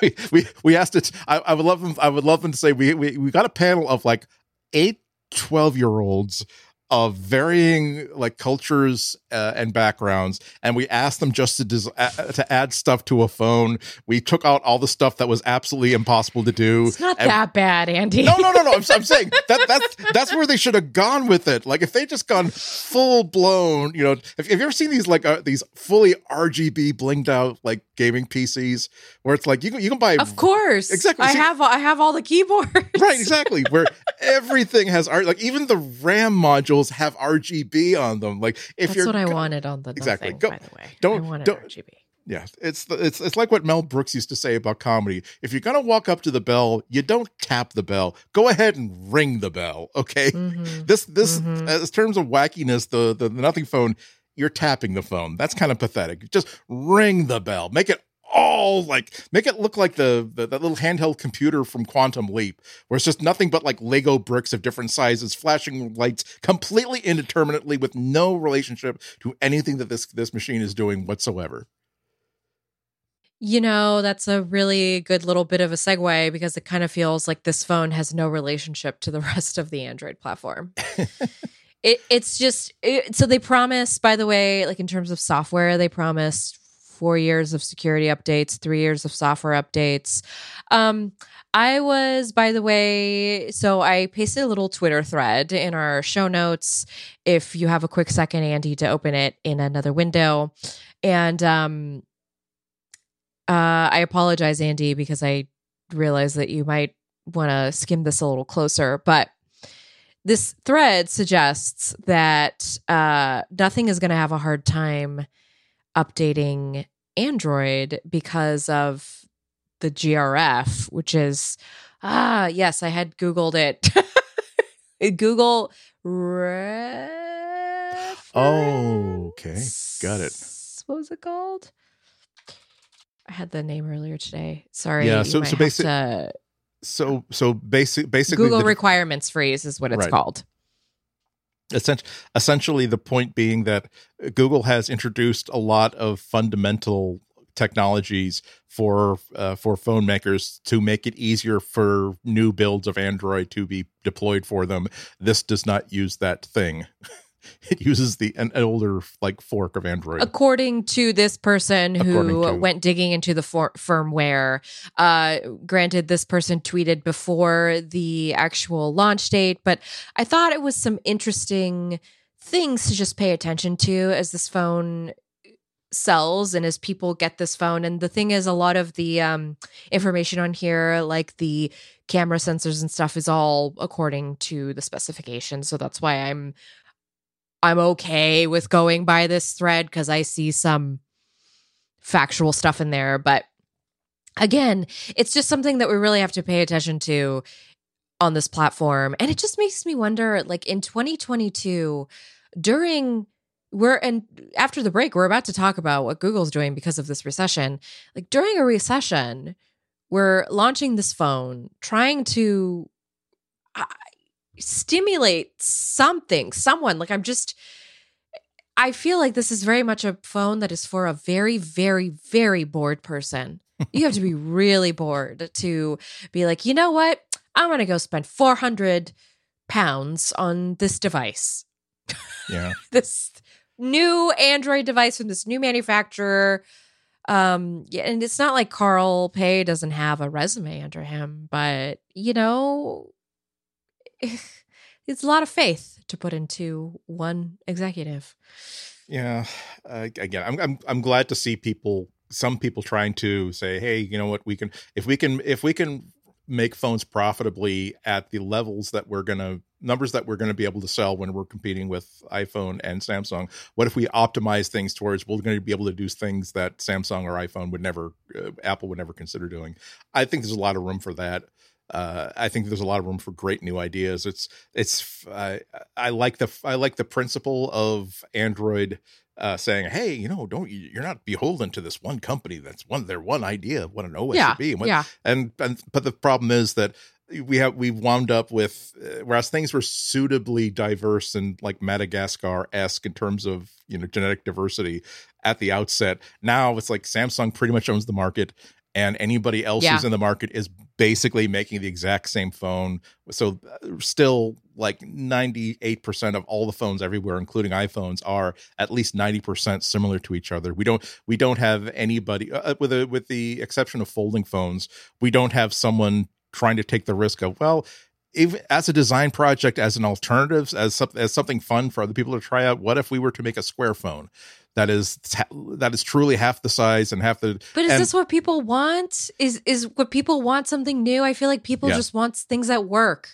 S2: We, we we asked it I, I would love them i would love them to say we, we we got a panel of like eight 12 year olds of varying like cultures uh, and backgrounds and we asked them just to des- uh, to add stuff to a phone we took out all the stuff that was absolutely impossible to do
S1: It's not
S2: and-
S1: that bad, Andy.
S2: no no no no I'm, I'm saying that that's that's where they should have gone with it like if they just gone full blown you know have, have you ever seen these like uh, these fully rgb blinged out like gaming pcs where it's like you can you can buy
S1: Of course,
S2: Exactly.
S1: I
S2: See-
S1: have I have all the keyboards.
S2: right exactly where everything has art like even the ram have rgb on them like if
S1: That's
S2: you're That's
S1: what I
S2: go-
S1: wanted on the
S2: Exactly.
S1: nothing,
S2: Go-
S1: by the way.
S2: don't-
S1: I wanted
S2: don't-
S1: RGB.
S2: yeah it's the, it's it's like what mel brooks used to say about comedy if you're gonna walk up to the bell you don't tap the bell go ahead and ring the bell okay
S1: Mhm.
S2: this this
S1: Mhm.
S2: as terms of wackiness the, the the nothing phone you're tapping the phone that's kind of pathetic just ring the bell make it all like make it look like the, the that little handheld computer from quantum leap where it's just nothing but like lego bricks of different sizes flashing lights completely indeterminately with no relationship to anything that this this machine is doing whatsoever
S1: You know, that's a really good little bit of a segue because it kind of feels like this phone has no relationship to the rest of the Android platform. it it's just it, so they promise by the way, like in terms of software, they promise 4 years of security updates, 3 years of software updates. Um I was, by the way, so I pasted a little Twitter thread in our show notes. If you have a quick second, Andy, to open it in another window. And um, uh, I apologize, Andy, because I realize that you might want to skim this a little closer. But this thread suggests that uh, nothing is going to have a hard time updating Android because of the GRF, which is ah yes, I had Googled it. Google ref.
S2: Oh, okay. Got it.
S1: What was it called? I had the name earlier today. Sorry.
S2: Yeah, so- so
S1: have
S2: basic-
S1: to-
S2: so so basic basically
S1: Google
S2: the-
S1: requirements freeze is what it's
S2: Right.
S1: called.
S2: Essen- essentially the point being that google has introduced a lot of fundamental technologies for uh, for phone makers to make it easier for new builds of android to be deployed for them. This does not use that thing it uses the an older like fork of android
S1: According to this person
S2: According
S1: who
S2: to-
S1: went digging into the for- firmware, uh, granted, this person tweeted before the actual launch date, but I thought it was some interesting things to just pay attention to as this phone sells and as people get this phone. And the thing is, a lot of the um, information on here, like the camera sensors and stuff, is all according to the specifications. So that's why I'm I'm okay with going by this thread because I see some factual stuff in there. But again, it's just something that we really have to pay attention to on this platform. And it just makes me wonder like in 2022, during we're and after the break, we're about to talk about what Google's doing because of this recession. Like during a recession, we're launching this phone, trying to stimulate something, someone. Like I'm just, I feel like this is very much a phone that is for a very, very, very bored person. you have to be really bored to be like, you know what? I'm going to go spend 400 pounds on this device.
S2: yeah
S1: This new Android device from this new manufacturer. Um, yeah, and it's not like Carl Pei doesn't have a resume under him, but you know, it's a lot of faith to put into one executive.
S2: Yeah. Uh, again, I'm, I'm I'm glad to see people, some people trying to say, hey, you know what, we can if we can if we can make phones profitably at the levels that we're gonna numbers that we're going to be able to sell when we're competing with iPhone and Samsung. What if we optimize things towards we're going to be able to do things that Samsung or iPhone would never, uh, Apple would never consider doing? I think there's a lot of room for that. Uh, I think there's a lot of room for great new ideas. It's it's uh, I like the I like the principle of Android uh, saying, "Hey, you know, don't you, you're not beholden to this one company. That's one their one idea of what an OS
S1: yeah,
S2: should be." And what,
S1: yeah.
S2: and and but the problem is that we have we wound up with uh, whereas things were suitably diverse and like Madagascar esque in terms of you know genetic diversity at the outset. Now it's like Samsung pretty much owns the market, and anybody else
S1: Yeah.
S2: who's in the market is basically making the exact same phone. So uh, still like ninety eight percent of all the phones everywhere, including iPhones, are at least ninety percent similar to each other. We don't we don't have anybody uh, with a with the exception of folding phones. We don't have someone trying to take the risk of well if, as a design project as an alternative as, some, as something fun for other people to try out what if we were to make a square phone that is that is truly half the size and half the
S1: But is
S2: and-
S1: this what people want? Is is what people want something new? I feel like people
S2: Yeah.
S1: just want things that work.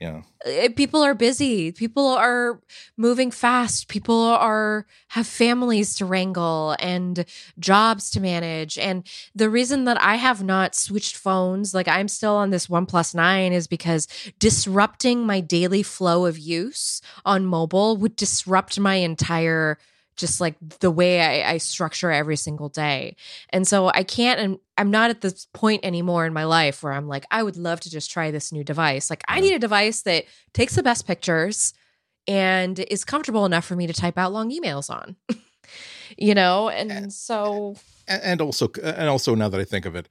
S2: Yeah
S1: Uh, People are busy. People are moving fast. People are have families to wrangle and jobs to manage. And the reason that I have not switched phones, like I'm still on this One Plus Nine, is because disrupting my daily flow of use on mobile would disrupt my entire just like the way I, I structure every single day. And so I can't, and I'm not at this point anymore in my life where I'm like, I would love to just try this new device. Like, I
S2: mm-hmm.
S1: need a device that takes the best pictures and is comfortable enough for me to type out long emails on. you know, and
S2: And-
S1: so
S2: and and also and also now that I think of it,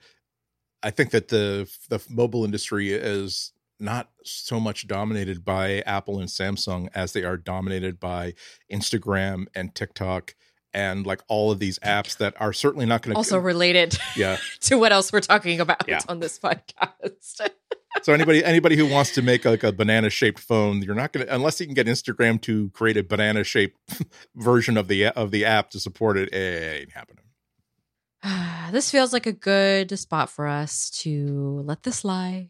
S2: I think that the the mobile industry is not so much dominated by Apple and Samsung as they are dominated by Instagram and TikTok and like all of these apps that are certainly not going to
S1: also related
S2: yeah.
S1: to what else we're talking about
S2: Yeah.
S1: on this podcast.
S2: So anybody anybody who wants to make like a banana shaped phone, you're not going to unless you can get Instagram to create a banana shaped version of the of the app to support it. It ain't happening.
S1: this feels like a good spot for us to let this lie.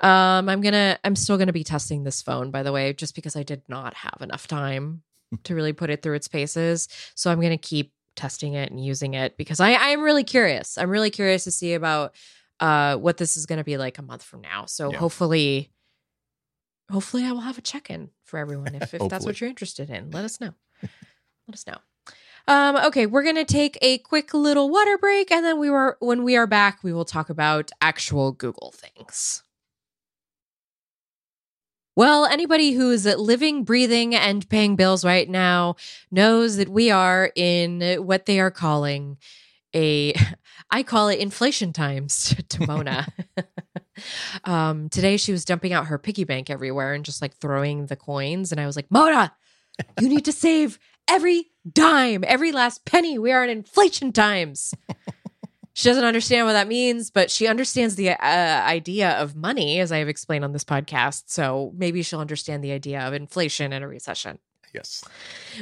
S1: Um, I'm gonna, I'm still gonna be testing this phone, by the way, just because I did not have enough time to really put it through its paces. So I'm gonna keep testing it and using it because I, I'm really curious. I'm really curious to see about uh what this is gonna be like a month from now. So
S2: Yeah.
S1: hopefully, hopefully I will have a check-in for everyone if, if that's what you're interested in. Let us know. Let us know. Um, okay, we're gonna take a quick little water break, and then we were when we are back, we will talk about actual Google things. Well, anybody who's living, breathing, and paying bills right now knows that we are in what they are calling a I call it inflation times to Mona. um, today she was dumping out her piggy bank everywhere and just like throwing the coins. And I was like, Mona, you need to save every dime, every last penny. We are in inflation times. She doesn't understand what that means, but she understands the uh, idea of money, as I have explained on this podcast. So maybe she'll understand the idea of inflation and a recession
S2: Yes.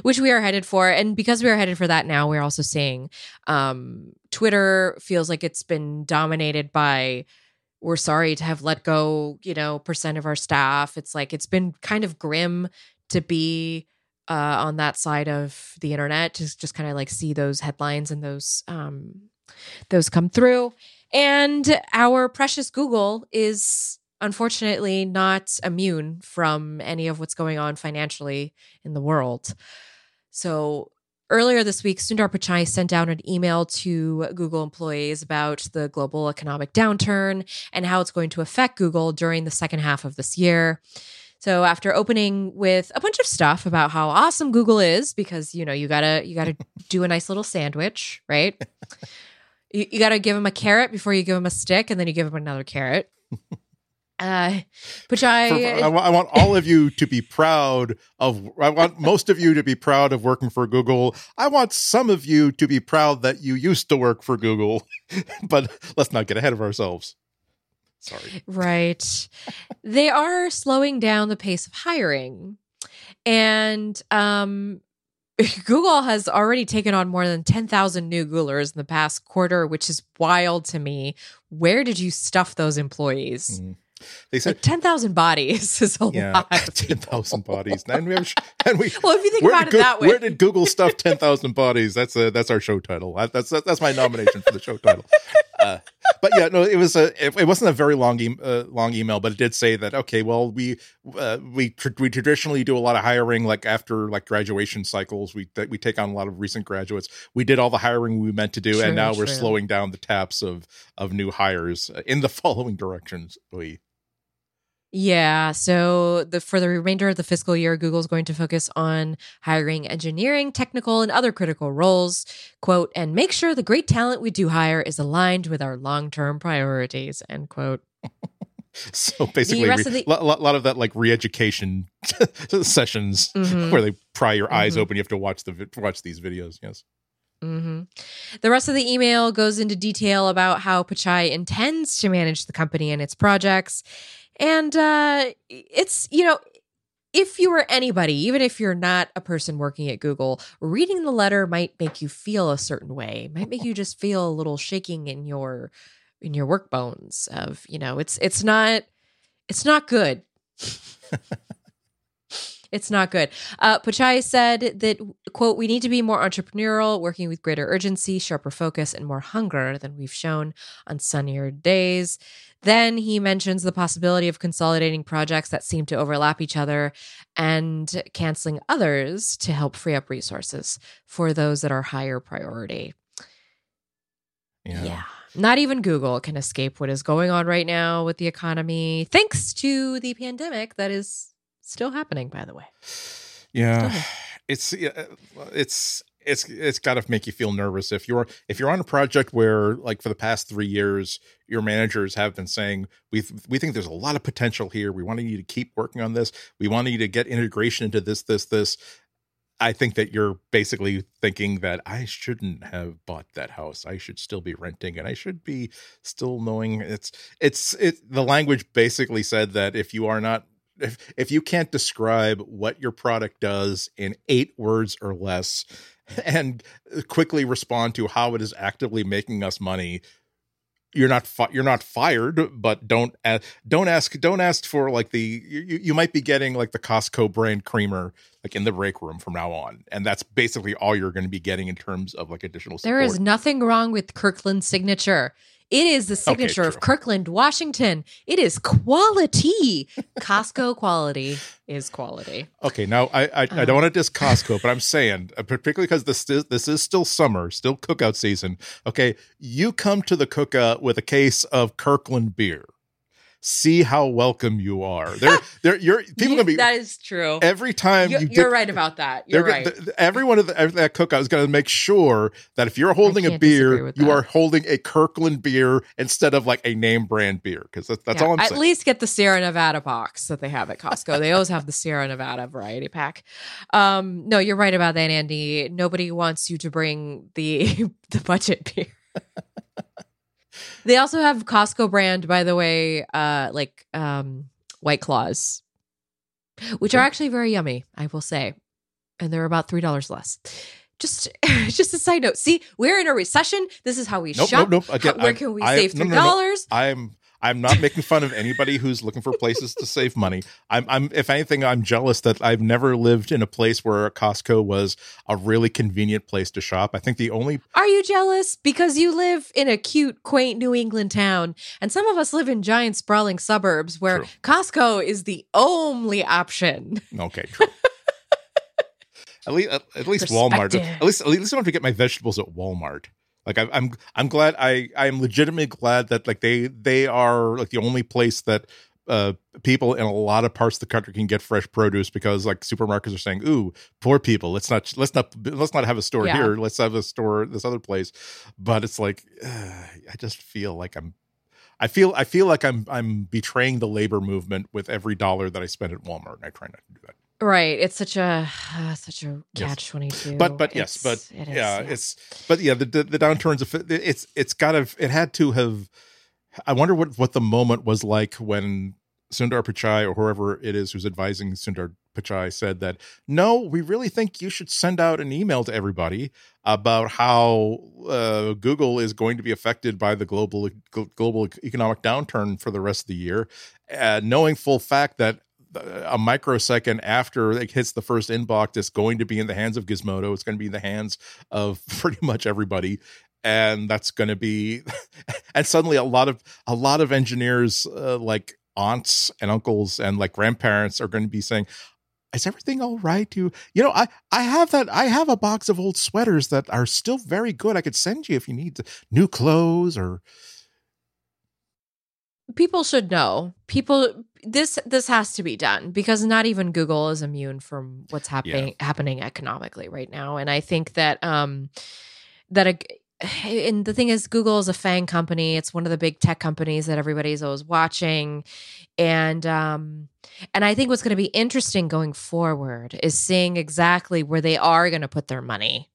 S1: which we are headed for. And because we are headed for that now, we're also seeing um, Twitter feels like it's been dominated by we're sorry to have let go, you know, percent of our staff. It's like it's been kind of grim to be uh, on that side of the internet to just kind of like see those headlines and those um, those come through. And our precious Google is unfortunately not immune from any of what's going on financially in the world. So earlier this week, Sundar Pichai sent out an email to Google employees about the global economic downturn and how it's going to affect Google during the second half of this year. So after opening with a bunch of stuff about how awesome Google is, because you know you gotta you gotta do a nice little sandwich, right? You, you gotta give them a carrot before you give them a stick, and then you give them another carrot. Uh, Pichai,
S2: For- I, wa- I want all of you to be proud of. I want most of you to be proud of working for Google. I want some of you to be proud that you used to work for Google. but let's not get ahead of ourselves. Sorry.
S1: Right. they are slowing down the pace of hiring. And um Google has already taken on more than 10,000 new Googlers in the past quarter, which is wild to me. Where did you stuff those employees?
S2: Mhm. They said,
S1: Like 10,000 bodies is a
S2: yeah,
S1: lot. of
S2: ten
S1: people.
S2: bodies. And we, have, and we
S1: Well, if you think about it
S2: Goo-
S1: that way.
S2: where did Google stuff ten thousand bodies? That's a, that's our show title. That's that's my nomination for the show title. Uh, but yeah, no, it was a it, it wasn't a very long e- uh, long email, but it did say that okay, well we uh, we tr- we traditionally do a lot of hiring like after like graduation cycles. We that we take on a lot of recent graduates. We did all the hiring we meant to do,
S1: True,
S2: and now we're slowing down the taps of of new hires uh, in the following directions. We
S1: Yeah. So the for the remainder of the fiscal year, Google's going to focus on hiring engineering, technical, and other critical roles. Quote, and make sure the great talent we do hire is aligned with our long-term priorities. End quote.
S2: so basically, a
S1: the-
S2: lot, of that like re-education sessions mm-hmm. where they pry your eyes mm-hmm. open. You have to watch the watch these videos. Yes.
S1: Mm-hmm. The rest of the email goes into detail about how Pichai intends to manage the company and its projects and uh, it's, you know, if you were anybody, even if you're not a person working at Google, reading the letter might make you feel a certain way. Might make you just feel a little shaking in your in your work bones of, you know, it's it's not it's not good. it's not good. Uh, Pichai said that, quote, we need to be more entrepreneurial, working with greater urgency, sharper focus, and more hunger than we've shown on sunnier days. Then he mentions the possibility of consolidating projects that seem to overlap each other and canceling others to help free up resources for those that are higher priority.
S2: Yeah. yeah.
S1: Not even Google can escape what is going on right now with the economy, thanks to the pandemic that is still happening, by the way.
S2: Yeah. Uh, it's it's it's it's got to make you feel nervous if you're if you're on a project where like for the past three years your managers have been saying we we think there's a lot of potential here we want you to keep working on this we want you to get integration into this this this I think that you're basically thinking that I shouldn't have bought that house. I should still be renting and I should be still knowing it's it's it the language basically said that if you are not if if you can't describe what your product does in 8 words or less, and quickly respond to how it is actively making us money you're not fi- you're not fired but don't uh, don't ask don't ask for like the you, you might be getting like the Costco brand creamer like in the break room from now on and that's basically all you're going to be getting in terms of like additional support.
S1: There is nothing wrong with Kirkland's signature. It is the signature okay, of Kirkland, Washington. It is quality. Costco quality is quality.
S2: Okay, now I I, um, I don't want to diss Costco, but I'm saying uh, particularly because this is this is still summer, still cookout season. Okay, you come to the cookout with a case of Kirkland beer see how welcome you are. They're, they're, you're people you, gonna be.
S1: That is true.
S2: Every time
S1: you,
S2: you
S1: are right about that. You're right.
S2: The, everyone of the, that cookout is going to make sure that if you're holding a beer, you are holding a Kirkland beer instead of like a name brand beer because that's, that's yeah, all I'm
S1: at
S2: saying.
S1: At least get the Sierra Nevada box that they have at Costco. they always have the Sierra Nevada variety pack. Um, no, you're right about that, Andy. Nobody wants you to bring the the budget beer. They also have Costco brand, by the way, uh, like um, White Claws, which are actually very yummy, I will say, and they're about three dollars less. Just, just a side note. See, we're in a recession. This is how we
S2: nope,
S1: shop.
S2: Nope, nope. Again,
S1: Where can we I, save three dollars?
S2: No, no, no, I'm I'm not making fun of anybody who's looking for places to save money. I'm, I'm, if anything, I'm jealous that I've never lived in a place where Costco was a really convenient place to shop. I think the only.
S1: Are you jealous because you live in a cute, quaint New England town, and some of us live in giant, sprawling suburbs where true. Costco is the only option.
S2: Okay, true. at least, at least Walmart. At least, at least I don't have to get my vegetables at Walmart. Like I, I'm, I'm glad. I, I am legitimately glad that like they, they are like the only place that uh, people in a lot of parts of the country can get fresh produce because like supermarkets are saying, "Ooh, poor people. Let's not let's not let's not have a store yeah. here. Let's have a store this other place." But it's like uh, I just feel like I'm I feel I feel like I'm I'm betraying the labor movement with every dollar that I spend at Walmart, and I try not to do that.
S1: Right. It's such a uh, such a catch twenty two.
S2: But but yes, but it is, yeah, yeah, it's but yeah, the the, the downturns of it's it's got to it had to have. I wonder what what the moment was like when Sundar Pichai or whoever it is who's advising Sundar Pichai said that no, we really think you should send out an email to everybody about how uh, Google is going to be affected by the global global economic downturn for the rest of the year, uh, knowing full fact that a microsecond after it hits the first inbox, it's going to be in the hands of Gizmodo. It's going to be in the hands of pretty much everybody, and that's going to be. and suddenly, a lot of a lot of engineers, uh, like aunts and uncles and like grandparents, are going to be saying, "Is everything all right?" You, you know, I I have that. I have a box of old sweaters that are still very good. I could send you if you need new clothes or
S1: people should know people this this has to be done because not even Google is immune from what's happening happening economically right now. And I think that um that a, and the thing is Google is a FANG company. It's one of the big tech companies that everybody's always watching. And um and I think what's going to be interesting going forward is seeing exactly where they are going to put their money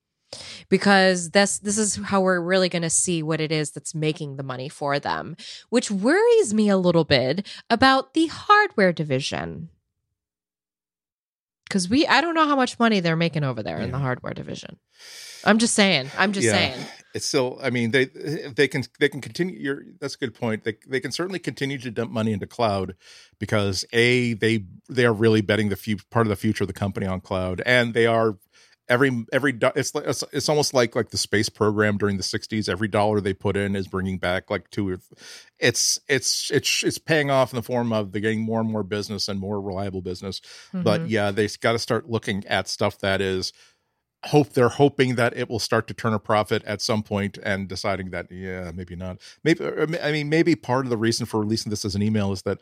S1: because this this is how we're really going to see what it is that's making the money for them which worries me a little bit about the hardware division cuz we I don't know how much money they're making over there yeah. in the hardware division I'm just saying I'm just yeah. saying
S2: it's still i mean they they can they can continue your that's a good point they, they can certainly continue to dump money into cloud because a they they are really betting the few part of the future of the company on cloud and they are every every it's it's, it's almost like like the space program during the 60s every dollar they put in is bringing back like two it's it's it's it's paying off in the form of they're getting more and more business and more reliable business. Mm-hmm. but yeah they got to start looking at stuff that is hope they're hoping that it will start to turn a profit at some point and deciding that yeah maybe not. Maybe i mean maybe part of the reason for releasing this as an email is that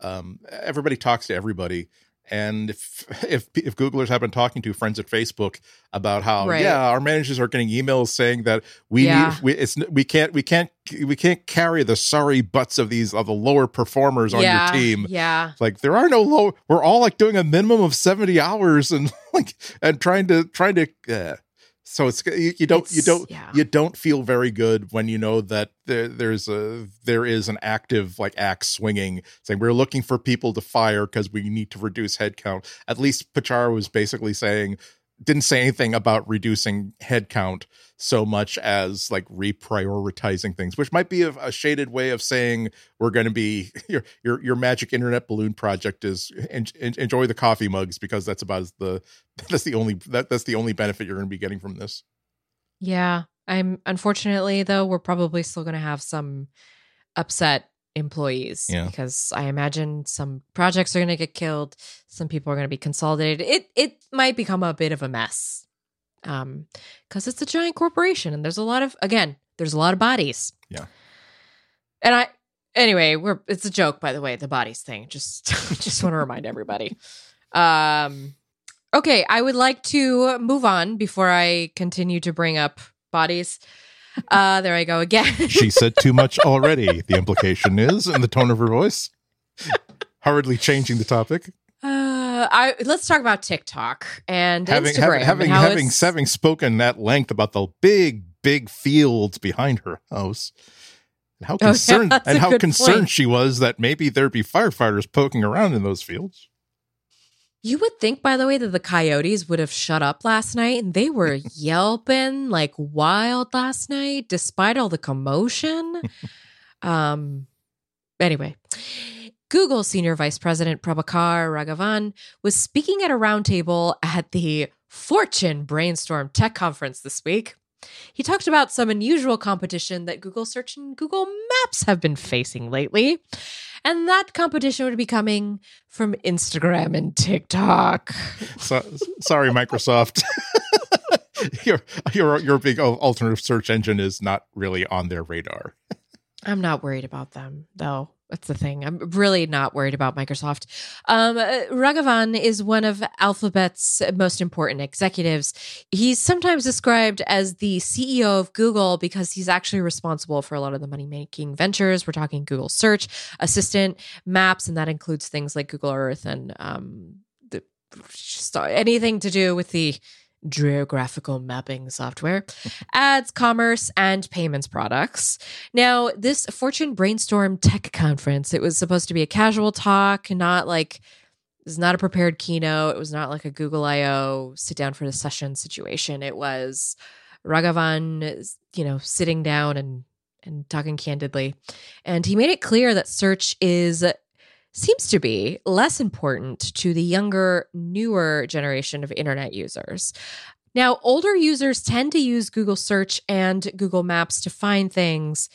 S2: um, everybody talks to everybody and if if if Googlers have been talking to friends at Facebook about how right. yeah our managers are getting emails saying that we yeah. need, we it's we can't we can't we can't carry the sorry butts of these of the lower performers on
S1: yeah.
S2: your team.
S1: Yeah,
S2: like there are no low. We're all like doing a minimum of seventy hours and like and trying to trying to. Uh, so it's you, you don't it's, you don't yeah. you don't feel very good when you know that there, there's a there is an active like axe swinging saying we're looking for people to fire because we need to reduce headcount. At least Pichara was basically saying didn't say anything about reducing headcount so much as like reprioritizing things, which might be a, a shaded way of saying we're going to be your your your magic internet balloon project is en- en- enjoy the coffee mugs because that's about the that's the only that that's the only benefit you're going to be getting from this.
S1: Yeah, I'm unfortunately though we're probably still going to have some upset employees yeah. because I imagine some projects are going to get killed, some people are going to be consolidated. It it might become a bit of a mess. Um cuz it's a giant corporation and there's a lot of again, there's a lot of bodies.
S2: Yeah.
S1: And I anyway, we're it's a joke by the way, the bodies thing. Just just want to remind everybody. Um okay, I would like to move on before I continue to bring up bodies. Uh, there I go again.
S2: she said too much already. The implication is in the tone of her voice. Hurriedly changing the topic.
S1: Uh, I let's talk about TikTok and
S2: having,
S1: Instagram.
S2: Having
S1: and
S2: having, having spoken at length about the big big fields behind her house. And how concerned oh, yeah, and how concerned point. she was that maybe there'd be firefighters poking around in those fields.
S1: You would think, by the way, that the coyotes would have shut up last night and they were yelping like wild last night, despite all the commotion. um, anyway, Google Senior Vice President Prabhakar Raghavan was speaking at a roundtable at the Fortune Brainstorm Tech Conference this week. He talked about some unusual competition that Google Search and Google Maps have been facing lately. And that competition would be coming from Instagram and TikTok.
S2: So, sorry, Microsoft. your your your big alternative search engine is not really on their radar.
S1: I'm not worried about them though. That's the thing. I'm really not worried about Microsoft. Um, uh, Raghavan is one of Alphabet's most important executives. He's sometimes described as the CEO of Google because he's actually responsible for a lot of the money making ventures. We're talking Google Search, Assistant, Maps, and that includes things like Google Earth and um, the, anything to do with the geographical mapping software, ads, commerce, and payments products. Now, this Fortune Brainstorm Tech Conference, it was supposed to be a casual talk, not like it was not a prepared keynote. It was not like a Google I/O sit down for the session situation. It was Raghavan, you know, sitting down and and talking candidly, and he made it clear that search is seems to be less important to the younger, newer generation of internet users. Now, older users tend to use Google Search and Google Maps to find things,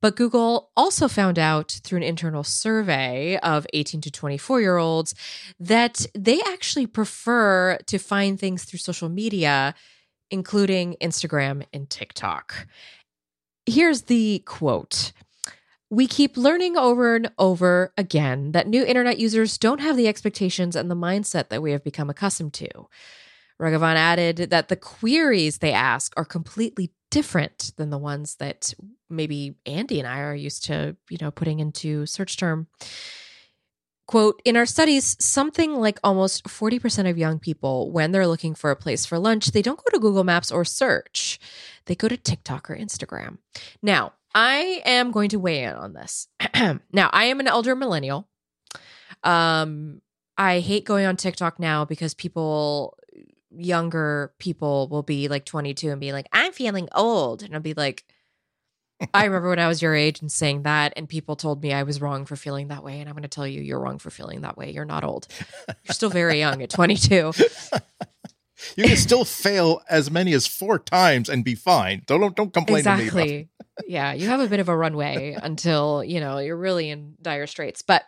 S1: but Google also found out through an internal survey of 18 to 24 year olds that they actually prefer to find things through social media, including Instagram and TikTok. Here's the quote We keep learning over and over again that new internet users don't have the expectations and the mindset that we have become accustomed to. Raghavan added that the queries they ask are completely different than the ones that maybe Andy and I are used to, you know, putting into search term. Quote, in our studies, something like almost 40% of young people, when they're looking for a place for lunch, they don't go to Google Maps or search. They go to TikTok or Instagram. Now, I am going to weigh in on this. now, I am an elder millennial. Um, I hate going on TikTok now because people, younger people, will be like 22 and be like, I'm feeling old. And I'll be like, I remember when I was your age and saying that, and people told me I was wrong for feeling that way. And I'm going to tell you, you're wrong for feeling that way. You're not old. You're still very young at 22.
S2: you can still fail as many as four times and be fine. Don't don't, don't complain
S1: exactly. yeah, you have a bit of a runway until you know you're really in dire straits. But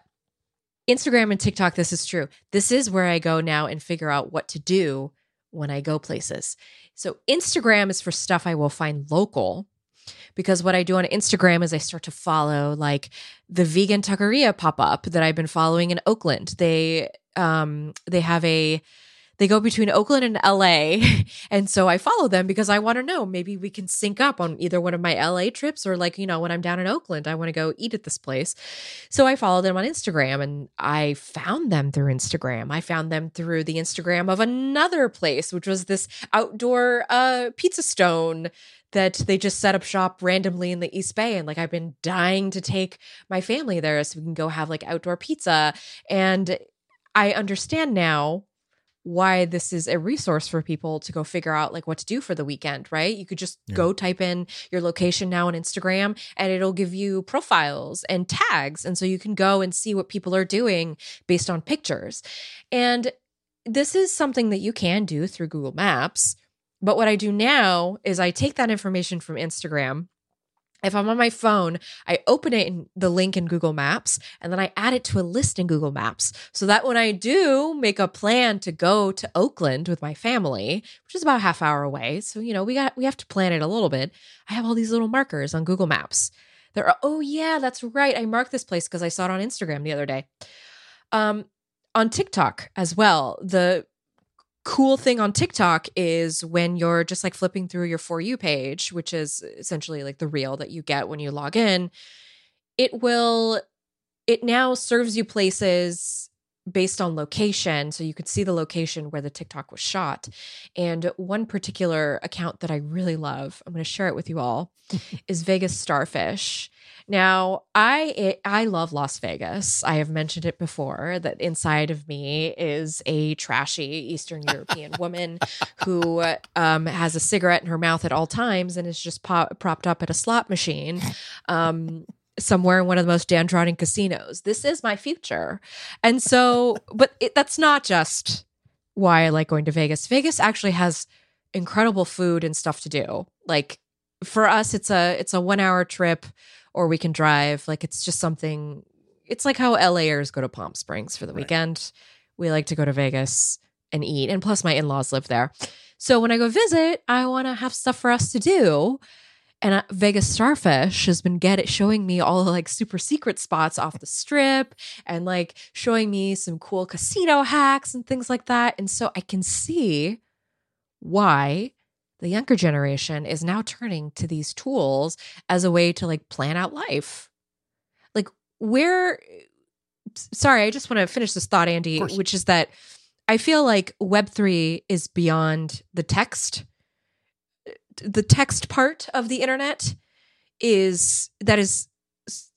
S1: Instagram and TikTok, this is true. This is where I go now and figure out what to do when I go places. So Instagram is for stuff I will find local because what I do on Instagram is I start to follow like the vegan taqueria pop up that I've been following in Oakland. They um they have a they go between Oakland and LA. And so I follow them because I want to know maybe we can sync up on either one of my LA trips or like, you know, when I'm down in Oakland, I want to go eat at this place. So I follow them on Instagram and I found them through Instagram. I found them through the Instagram of another place, which was this outdoor uh, pizza stone that they just set up shop randomly in the East Bay. And like, I've been dying to take my family there so we can go have like outdoor pizza. And I understand now why this is a resource for people to go figure out like what to do for the weekend, right? You could just yeah. go type in your location now on Instagram and it'll give you profiles and tags. And so you can go and see what people are doing based on pictures. And this is something that you can do through Google Maps. But what I do now is I take that information from Instagram if I'm on my phone, I open it in the link in Google Maps and then I add it to a list in Google Maps so that when I do make a plan to go to Oakland with my family, which is about half hour away, so you know, we got we have to plan it a little bit. I have all these little markers on Google Maps. There are oh yeah, that's right. I marked this place because I saw it on Instagram the other day. Um on TikTok as well. The cool thing on TikTok is when you're just like flipping through your For You page, which is essentially like the reel that you get when you log in, it will, it now serves you places based on location. So you could see the location where the TikTok was shot. And one particular account that I really love, I'm going to share it with you all, is Vegas Starfish. Now, I I love Las Vegas. I have mentioned it before that inside of me is a trashy Eastern European woman who um, has a cigarette in her mouth at all times and is just pop- propped up at a slot machine. Um, somewhere in one of the most downtrodden casinos. This is my future. And so, but it, that's not just why I like going to Vegas. Vegas actually has incredible food and stuff to do. Like for us, it's a it's a one hour trip or we can drive. Like it's just something. It's like how LAers go to Palm Springs for the right. weekend. We like to go to Vegas and eat, and plus my in laws live there. So when I go visit, I want to have stuff for us to do. And uh, Vegas Starfish has been get it showing me all the like super secret spots off the strip and like showing me some cool casino hacks and things like that. And so I can see why the younger generation is now turning to these tools as a way to like plan out life. Like, where, sorry, I just want to finish this thought, Andy, which is that I feel like Web3 is beyond the text. The text part of the internet is that is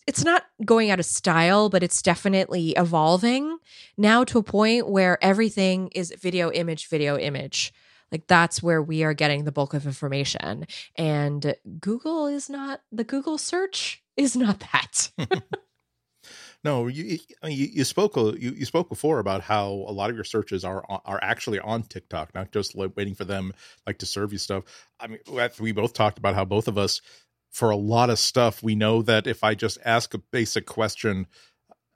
S1: it's not going out of style, but it's definitely evolving now to a point where everything is video, image, video, image. Like that's where we are getting the bulk of information. And Google is not the Google search is not that.
S2: no, you, you, you spoke you, you spoke before about how a lot of your searches are are actually on TikTok, not just like waiting for them like to serve you stuff. I mean, we both talked about how both of us for a lot of stuff we know that if I just ask a basic question,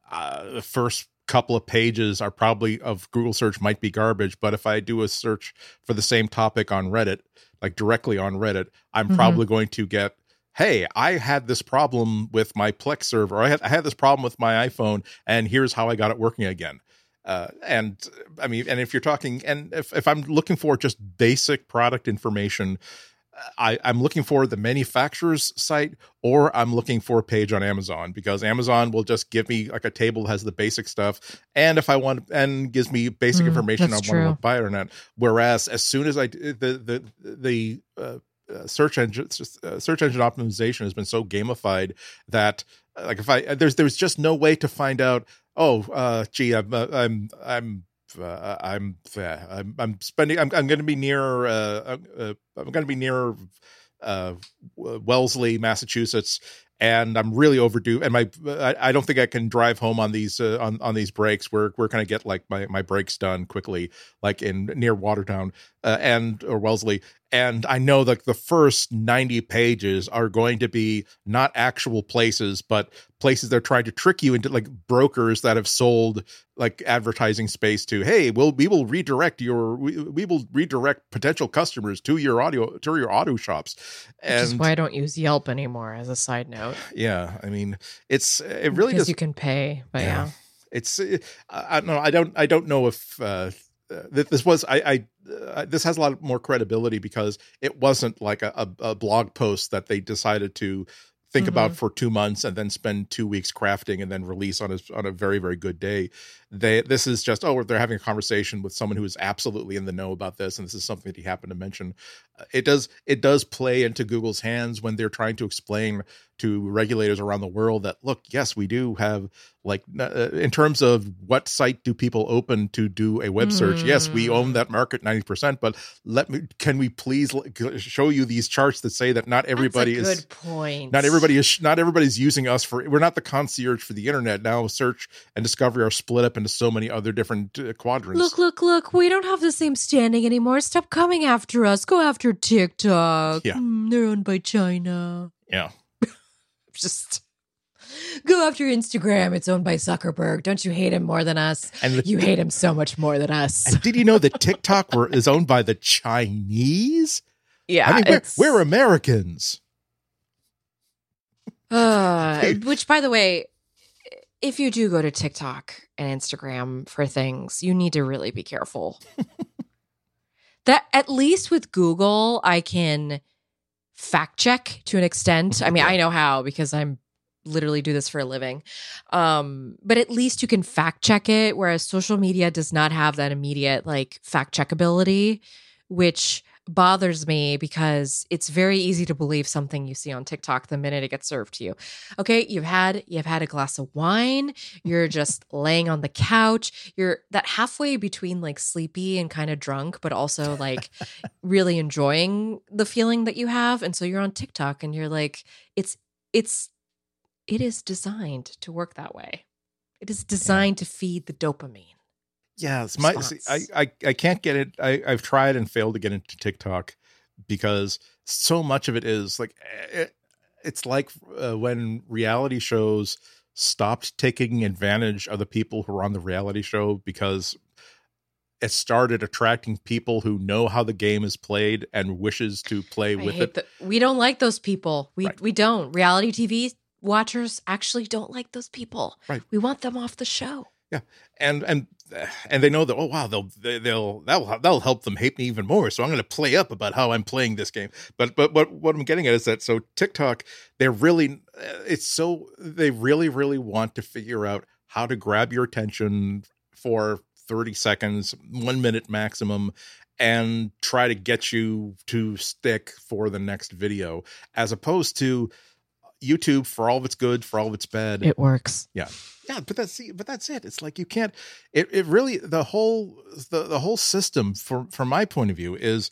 S2: uh, the first couple of pages are probably of Google search might be garbage, but if I do a search for the same topic on Reddit, like directly on Reddit, I'm mm-hmm. probably going to get hey, I had this problem with my Plex server, I had, I had this problem with my iPhone, and here's how I got it working again. Uh, and I mean, and if you're talking, and if, if I'm looking for just basic product information, I, I'm looking for the manufacturer's site or I'm looking for a page on Amazon because Amazon will just give me like a table that has the basic stuff. And if I want and gives me basic
S1: Mm,
S2: information on what I want to buy it or not. Whereas as soon as I the the the uh, uh, search engine uh, search engine optimization has been so gamified that uh, like if I there's there's just no way to find out oh uh gee I'm uh, I'm I'm uh, I'm, uh, I'm I'm spending I'm I'm going to be near uh, uh I'm going to be near uh Wellesley Massachusetts and I'm really overdue and my I, I don't think I can drive home on these uh, on on these breaks. Where where can I get like my my breaks done quickly like in near Watertown uh, and or Wellesley. And I know that the first 90 pages are going to be not actual places but places they're trying to trick you into like brokers that have sold like advertising space to hey we'll we will redirect your we, we will redirect potential customers to your audio to your auto shops.
S1: Which is why I don't use Yelp anymore. As a side note,
S2: yeah i mean it's it really
S1: because
S2: does
S1: you can pay. But
S2: Yeah.
S1: yeah,
S2: it's uh, i I don't know i don't i don't know if uh uh, th- this was i i uh, this has a lot more credibility because it wasn't like a, a, blog post that they decided to think about
S1: Mhm.
S2: for two months and then spend two weeks crafting and then release on a on a very very good day. They this is just oh they're having a conversation with someone who is absolutely in the know about this and this is something that he happened to mention. It does it does play into Google's hands when they're trying to explain to regulators around the world that look yes we do have like uh, in terms of what site do people open to do a web search yes we own
S1: Mm.
S2: that market 90% but let me can we please show you these charts that say that not everybody
S1: That's a
S2: is
S1: good point.
S2: not everybody is not everybody's using us for we're not the concierge for the internet now search and discovery are split up into so many other different uh, quadrants
S1: Look, look, look. We don't have the same standing anymore. Stop coming after us. Go after TikTok.
S2: Yeah.
S1: Mm, they're owned by China.
S2: yeah
S1: Just go after Instagram. It's owned by Zuckerberg. Don't you hate him more than us?
S2: and the,
S1: You hate him so much more than us.
S2: and did you know that tiktok were, is owned by the chinese
S1: Yeah.
S2: i mean we're, we're americans
S1: Uh, which, by the way, if you do go to TikTok and Instagram for things, you need to really be careful. that at least with Google, I can fact check to an extent. I mean, I know how because I'm literally do this for a living. Um, but at least you can fact check it, whereas social media does not have that immediate like fact checkability, which bothers me because it's very easy to believe something you see on TikTok the minute it gets served to you. Okay, you've had you've had a glass of wine, you're just laying on the couch, you're that halfway between like sleepy and kind of drunk, but also like really enjoying the feeling that you have. And so you're on TikTok and you're like, it's it's it is designed to work that way. It is designed to feed the dopamine.
S2: Yeah, it's my. See, I. I I can't get it. I I've tried and failed to get into TikTok because so much of it is like it, it's like uh, when reality shows stopped taking advantage of the people who are on the reality show because it started attracting people who know how the game is played and wishes to play
S1: I
S2: with it.
S1: the- we don't like those people. We
S2: Right.
S1: we don't. Reality TV watchers actually don't like those people.
S2: Right.
S1: We want them off the show. Yeah.
S2: And and and they know that oh wow they'll they- they'll that'll that'll help them hate me even more. So i'm going to play up about how i'm playing this game. But but what what i'm getting at is that so tiktok they're really eh, it's so they really really want to figure out how to grab your attention for 30 seconds 1 minute maximum and try to get you to stick for the next video as opposed to youtube for all of its good for all of its bad.
S1: It works.
S2: yeah. Yeah, but that's but that's it. It's like you can't it, it really the whole the, the whole system from from my point of view is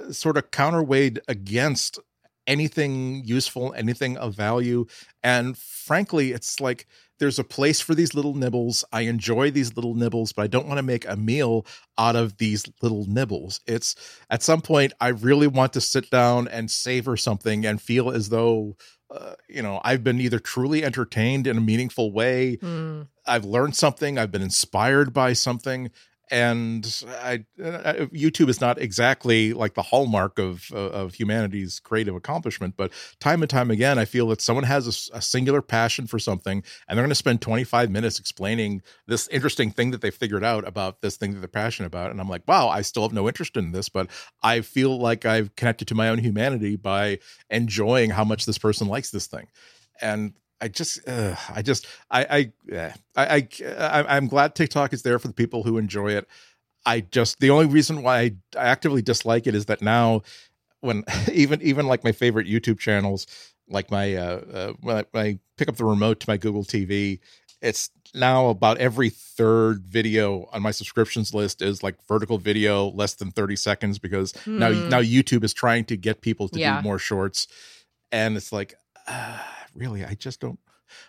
S2: uh, sort of counterweighed against anything useful anything of value. And frankly it's like there's a place for these little nibbles. I enjoy these little nibbles but i don't want to make a meal out of these little nibbles. It's at some point i really want to sit down and savor something and feel as though uh, you know i've been either truly entertained in a meaningful way
S1: Hmm.
S2: I've learned something, I've been inspired by something, and I, uh, YouTube is not exactly like the hallmark of of humanity's creative accomplishment, but time and time again, I feel that someone has a, a singular passion for something, and they're going to spend 25 minutes explaining this interesting thing that they figured out about this thing that they're passionate about, and I'm like, wow, I still have no interest in this, but I feel like I've connected to my own humanity by enjoying how much this person likes this thing, and I just, uh, I just, I, I, I, I, I'm glad TikTok is there for the people who enjoy it. I just, the only reason why I actively dislike it is that now, when even, even like my favorite YouTube channels, like my, uh, uh when I, when I pick up the remote to my Google TV, it's now about every third video on my subscriptions list is like vertical video less than 30 seconds because hmm. now now YouTube is trying to get people to yeah. do more shorts and it's like uh, really, I just don't.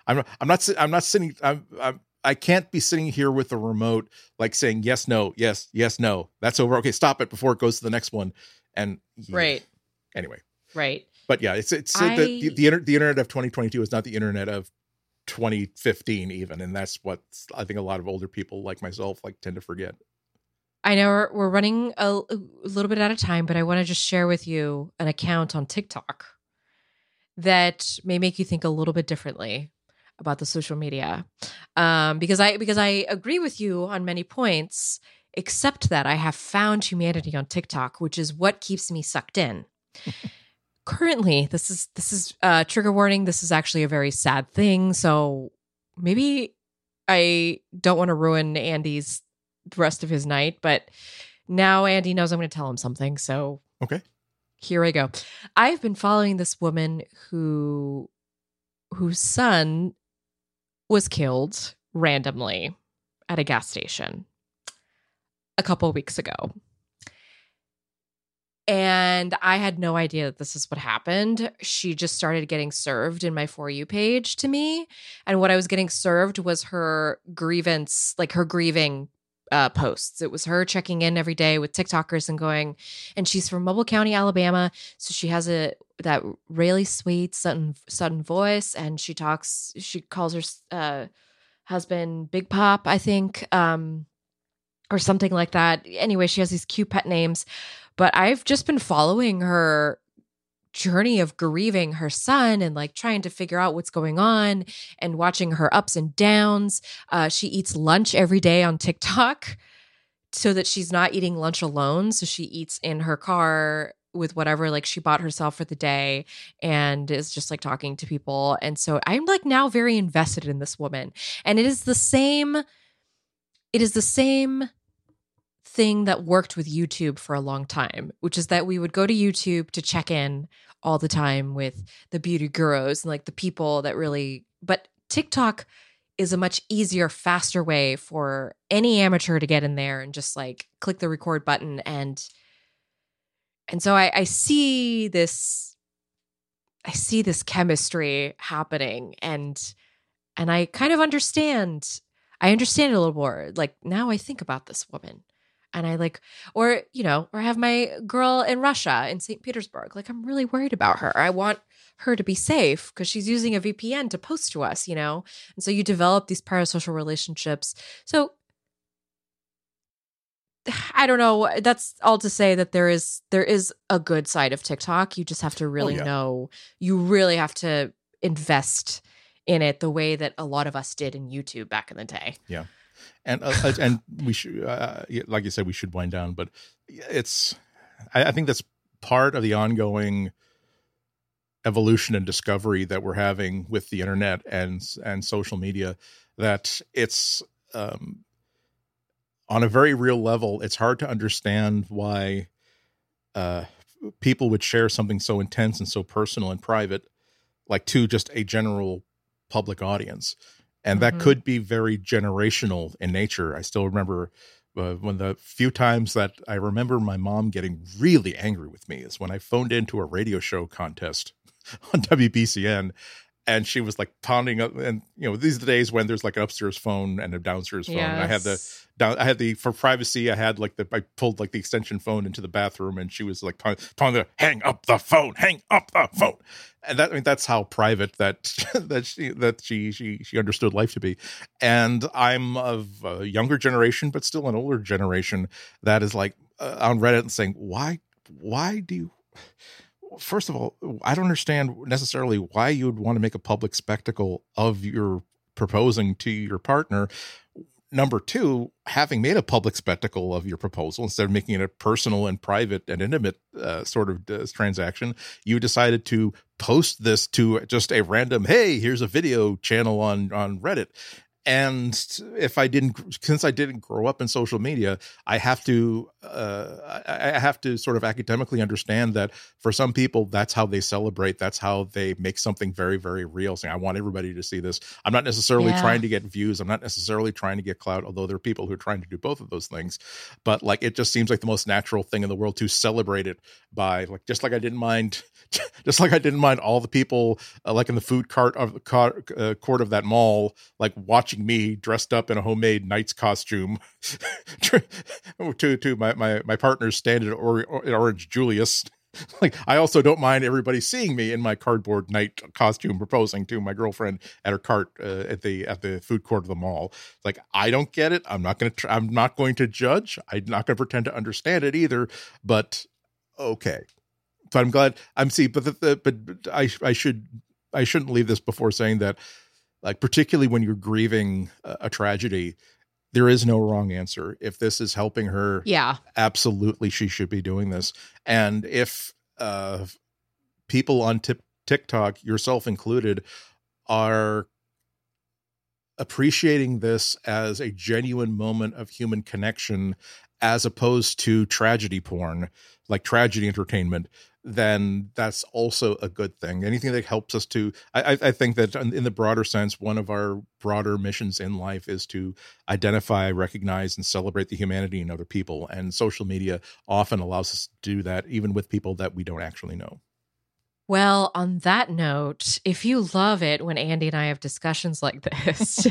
S2: I'm I'm not I'm not sitting. I'm, I'm I can't be sitting here with a remote like saying yes, no, yes, yes, no. That's over. Okay, stop it before it goes to the next one. And
S1: yeah. right.
S2: Anyway.
S1: Right.
S2: But yeah, it's it's I, the the, the, inter, the internet of 2022 is not the internet of 2015 even, and that's what I think a lot of older people like myself like tend to forget.
S1: I know we're, we're running a, a little bit out of time, but I want to just share with you an account on TikTok that may make you think a little bit differently about the social media. Um, because i because i agree with you on many points except that i have found humanity on tiktok which is what keeps me sucked in. Currently this is this is uh trigger warning this is actually a very sad thing so maybe i don't want to ruin andy's the rest of his night but now andy knows i'm going to tell him something so
S2: okay
S1: here I go. I've been following this woman who whose son was killed randomly at a gas station a couple weeks ago. And I had no idea that this is what happened. She just started getting served in my For You page to me. And what I was getting served was her grievance, like her grieving uh, posts. It was her checking in every day with TikTokers and going, and she's from Mobile County, Alabama, so she has a that really sweet sudden sudden voice, and she talks. She calls her uh, husband Big Pop, I think, um, or something like that. Anyway, she has these cute pet names, but I've just been following her journey of grieving her son and like trying to figure out what's going on and watching her ups and downs. Uh, she eats lunch every day on TikTok so that she's not eating lunch alone. So she eats in her car with whatever like she bought herself for the day and is just like talking to people. And so I'm like now very invested in this woman. And it is the same it is the same thing that worked with YouTube for a long time, which is that we would go to YouTube to check in all the time with the beauty gurus and like the people that really, but TikTok is a much easier, faster way for any amateur to get in there and just like click the record button and and so I, I see this I see this chemistry happening and and I kind of understand I understand it a little more. Like now I think about this woman and I like, or, you know, or have my girl in Russia in St. Petersburg. Like, I'm really worried about her. I want her to be safe because she's using a VPN to post to us, you know? And so you develop these parasocial relationships. So I don't know. Uh, that's all to say that there is there is a good side of TikTok. You just have to oh, really oh, yeah. know. You really have to invest in it the way that a lot of us did in YouTube back in the day.
S2: Yeah and uh, uh, and we should, uh, like you said, we should wind down. But it's, I, I think that's part of the ongoing evolution and discovery that we're having with the internet and and social media. That it's um, on a very real level. It's hard to understand why uh, people would share something so intense and so personal and private, like to just a general public audience and that mm-hmm. could be very generational in nature. I still remember uh, when the few times that I remember my mom getting really angry with me is when I phoned into a radio show contest on WBCN and she was like pounding up and you know these are the days when there's like an upstairs phone and a downstairs phone. And i had the down i had the for privacy i had like the i pulled like the extension phone into the bathroom and she was like pound- pounding the hang up the phone! Hang up the phone! And that I mean that's how private that that she that she she she understood life to be. And i'm of a younger generation but still an older generation that is like uh, on reddit and saying why why do you first of all i don't understand necessarily why you would want to make a public spectacle of your proposing to your partner. Number two having made a public spectacle of your proposal instead of making it a personal and private and intimate uh, sort of uh, transaction you decided to post this to just a random hey here's a video channel on on reddit and if i didn't since i didn't grow up in social media i have to uh, I, have to sort of academically understand that for some people that's how they celebrate that's how they make something very very real saying i want everybody to see this i'm not necessarily
S1: Yeah.
S2: trying to get views i'm not necessarily trying to get clout although there are people who are trying to do both of those things but like it just seems like the most natural thing in the world to celebrate it by like just like i didn't mind just like i didn't mind all the people uh, like in the food cart of the car, uh, court of that mall like watching me dressed up in a homemade knight's costume to to my my my partner's standard or, or orange julius. Like i also don't mind everybody seeing me in my cardboard knight costume proposing to my girlfriend at her cart uh, at the at the food court of the mall. Like i don't get it. I'm not going to tr- i'm not going to judge. I'm not going to pretend to understand it either but okay. But i'm glad i'm see but the, the but i i should i shouldn't leave this before saying that like particularly when you're grieving a, a tragedy there is no wrong answer if this is helping her
S1: Yeah.
S2: absolutely she should be doing this and if uh people on tip tiktok yourself included are appreciating this as a genuine moment of human connection as opposed to tragedy porn like tragedy entertainment then that's also a good thing. Anything that helps us to i, I- think that in the broader sense one of our broader missions in life is to identify recognize and celebrate the humanity in other people. And social media often allows us to do that even with people that we don't actually know.
S1: Well, on that note, if you love it when Andy and I have discussions like this,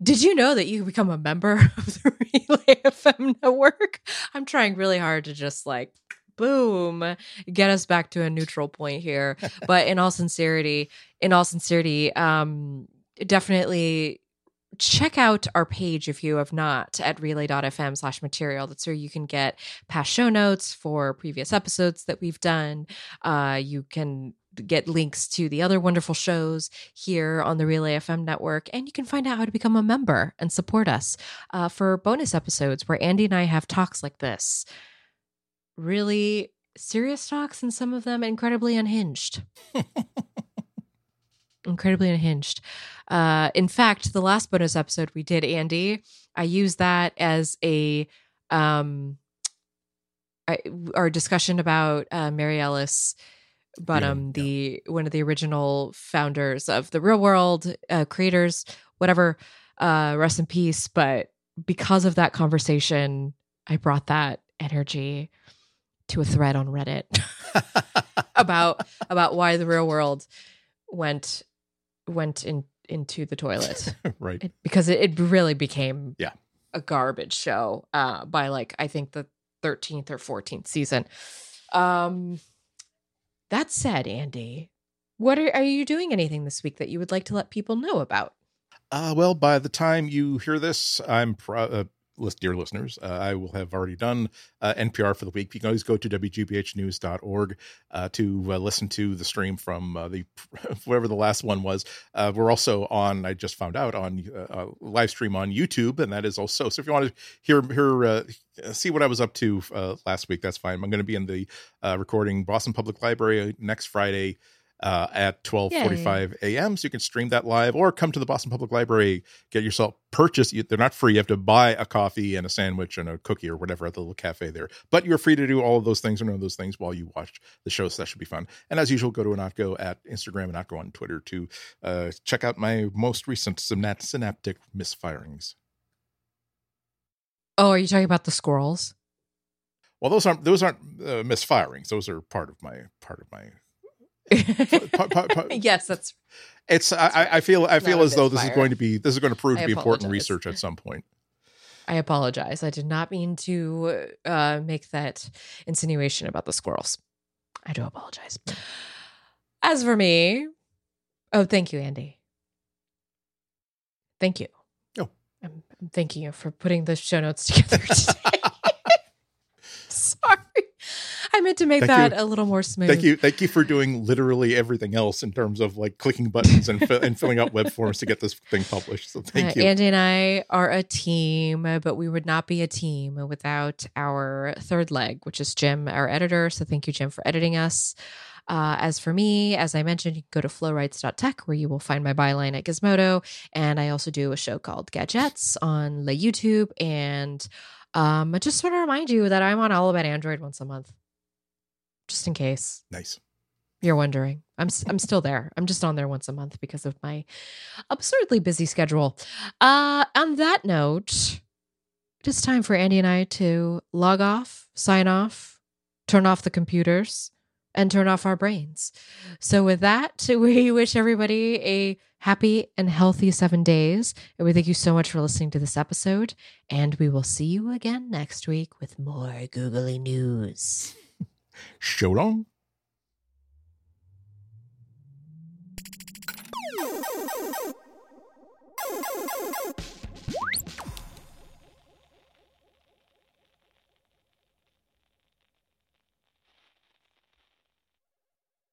S1: did you know that you become a member of the Relay FM network? I'm trying really hard to just like, boom, get us back to a neutral point here. But in all sincerity, in all sincerity, um, definitely check out our page if you have not at relay.fm slash material. That's where you can get past show notes for previous episodes that we've done. Uh, you can get links to the other wonderful shows here on the Relay FM network, and you can find out how to become a member and support us uh, for bonus episodes where Andy and I have talks like this. Really serious talks, and some of them incredibly unhinged. incredibly unhinged. Uh, in fact, the last bonus episode we did, Andy, I used that as a um, I, our discussion about uh, Mary Ellis Bunham,
S2: Yeah,
S1: the one of the original founders of the Real World, uh, creators, whatever. Uh, rest in peace. But because of that conversation, I brought that energy to a thread on Reddit about about why the Real World went went in into the toilet.
S2: Right.
S1: It, because it, it really became
S2: Yeah.
S1: a garbage show uh by like i think the 13th or 14th season. Um that said andy what are, are you doing anything this week that you would like to let people know about?
S2: Uh, well, by the time you hear this, I'm pro- uh, list, dear listeners, uh, I will have already done uh, NPR for the week. You can always go to wgbhnews.org uh, to uh, listen to the stream from uh, the whatever the last one was. Uh, we're also on. I just found out on live stream on YouTube, and that is also. So if you want to hear hear see what I was up to last week, that's fine. I'm going to be in the recording Boston Public Library next Friday uh, at 12:45 a.m. So you can stream that live, or come to the Boston Public Library, get yourself purchase. you- They're not free. You have to buy a coffee and a sandwich and a cookie or whatever at the little cafe there. But you're free to do all of those things or none of those things while you watch the show. So that should be fun. And as usual, go to Ihnatko at Instagram and Ihnatko on Twitter to uh, check out my most recent synap- synaptic misfirings.
S1: oh are you talking about the squirrels
S2: Well, those aren't those aren't uh, misfirings. Those are part of my part of my
S1: Yes, that's
S2: it's I, I feel I feel as though this is going to be this is going to prove
S1: I
S2: to be important research at some point.
S1: I apologize. I did not mean to uh, make that insinuation about the squirrels. I do apologize. As for me, oh, thank you, Andy. Thank you.
S2: Oh.
S1: I'm, I'm thanking you for putting the show notes together today. Sorry. I meant to make
S2: Thank
S1: that
S2: you.
S1: a little more smooth.
S2: Thank you, thank you for doing literally everything else in terms of like clicking buttons and fi- and filling out web forms to get this thing published. So thank
S1: Uh,
S2: you.
S1: Andy and I are a team, but we would not be a team without our third leg, which is Jim, our editor. So thank you, Jim, for editing us. Uh, as for me, as I mentioned, you can go to flowrights.tech where you will find my byline at Gizmodo. And I also do a show called Gadgets on the YouTube. And um, I just want to remind you that I'm on All About Android once a month, just in case
S2: nice.
S1: you're wondering. I'm I'm still there. I'm just on there once a month because of my absurdly busy schedule. Uh on that note, it is time for Andy and I to log off, sign off, turn off the computers, and turn off our brains. So with that, we wish everybody a happy and healthy 7 days. And we thank you so much for listening to this episode, and we will see you again next week with more googly news.
S2: Show on.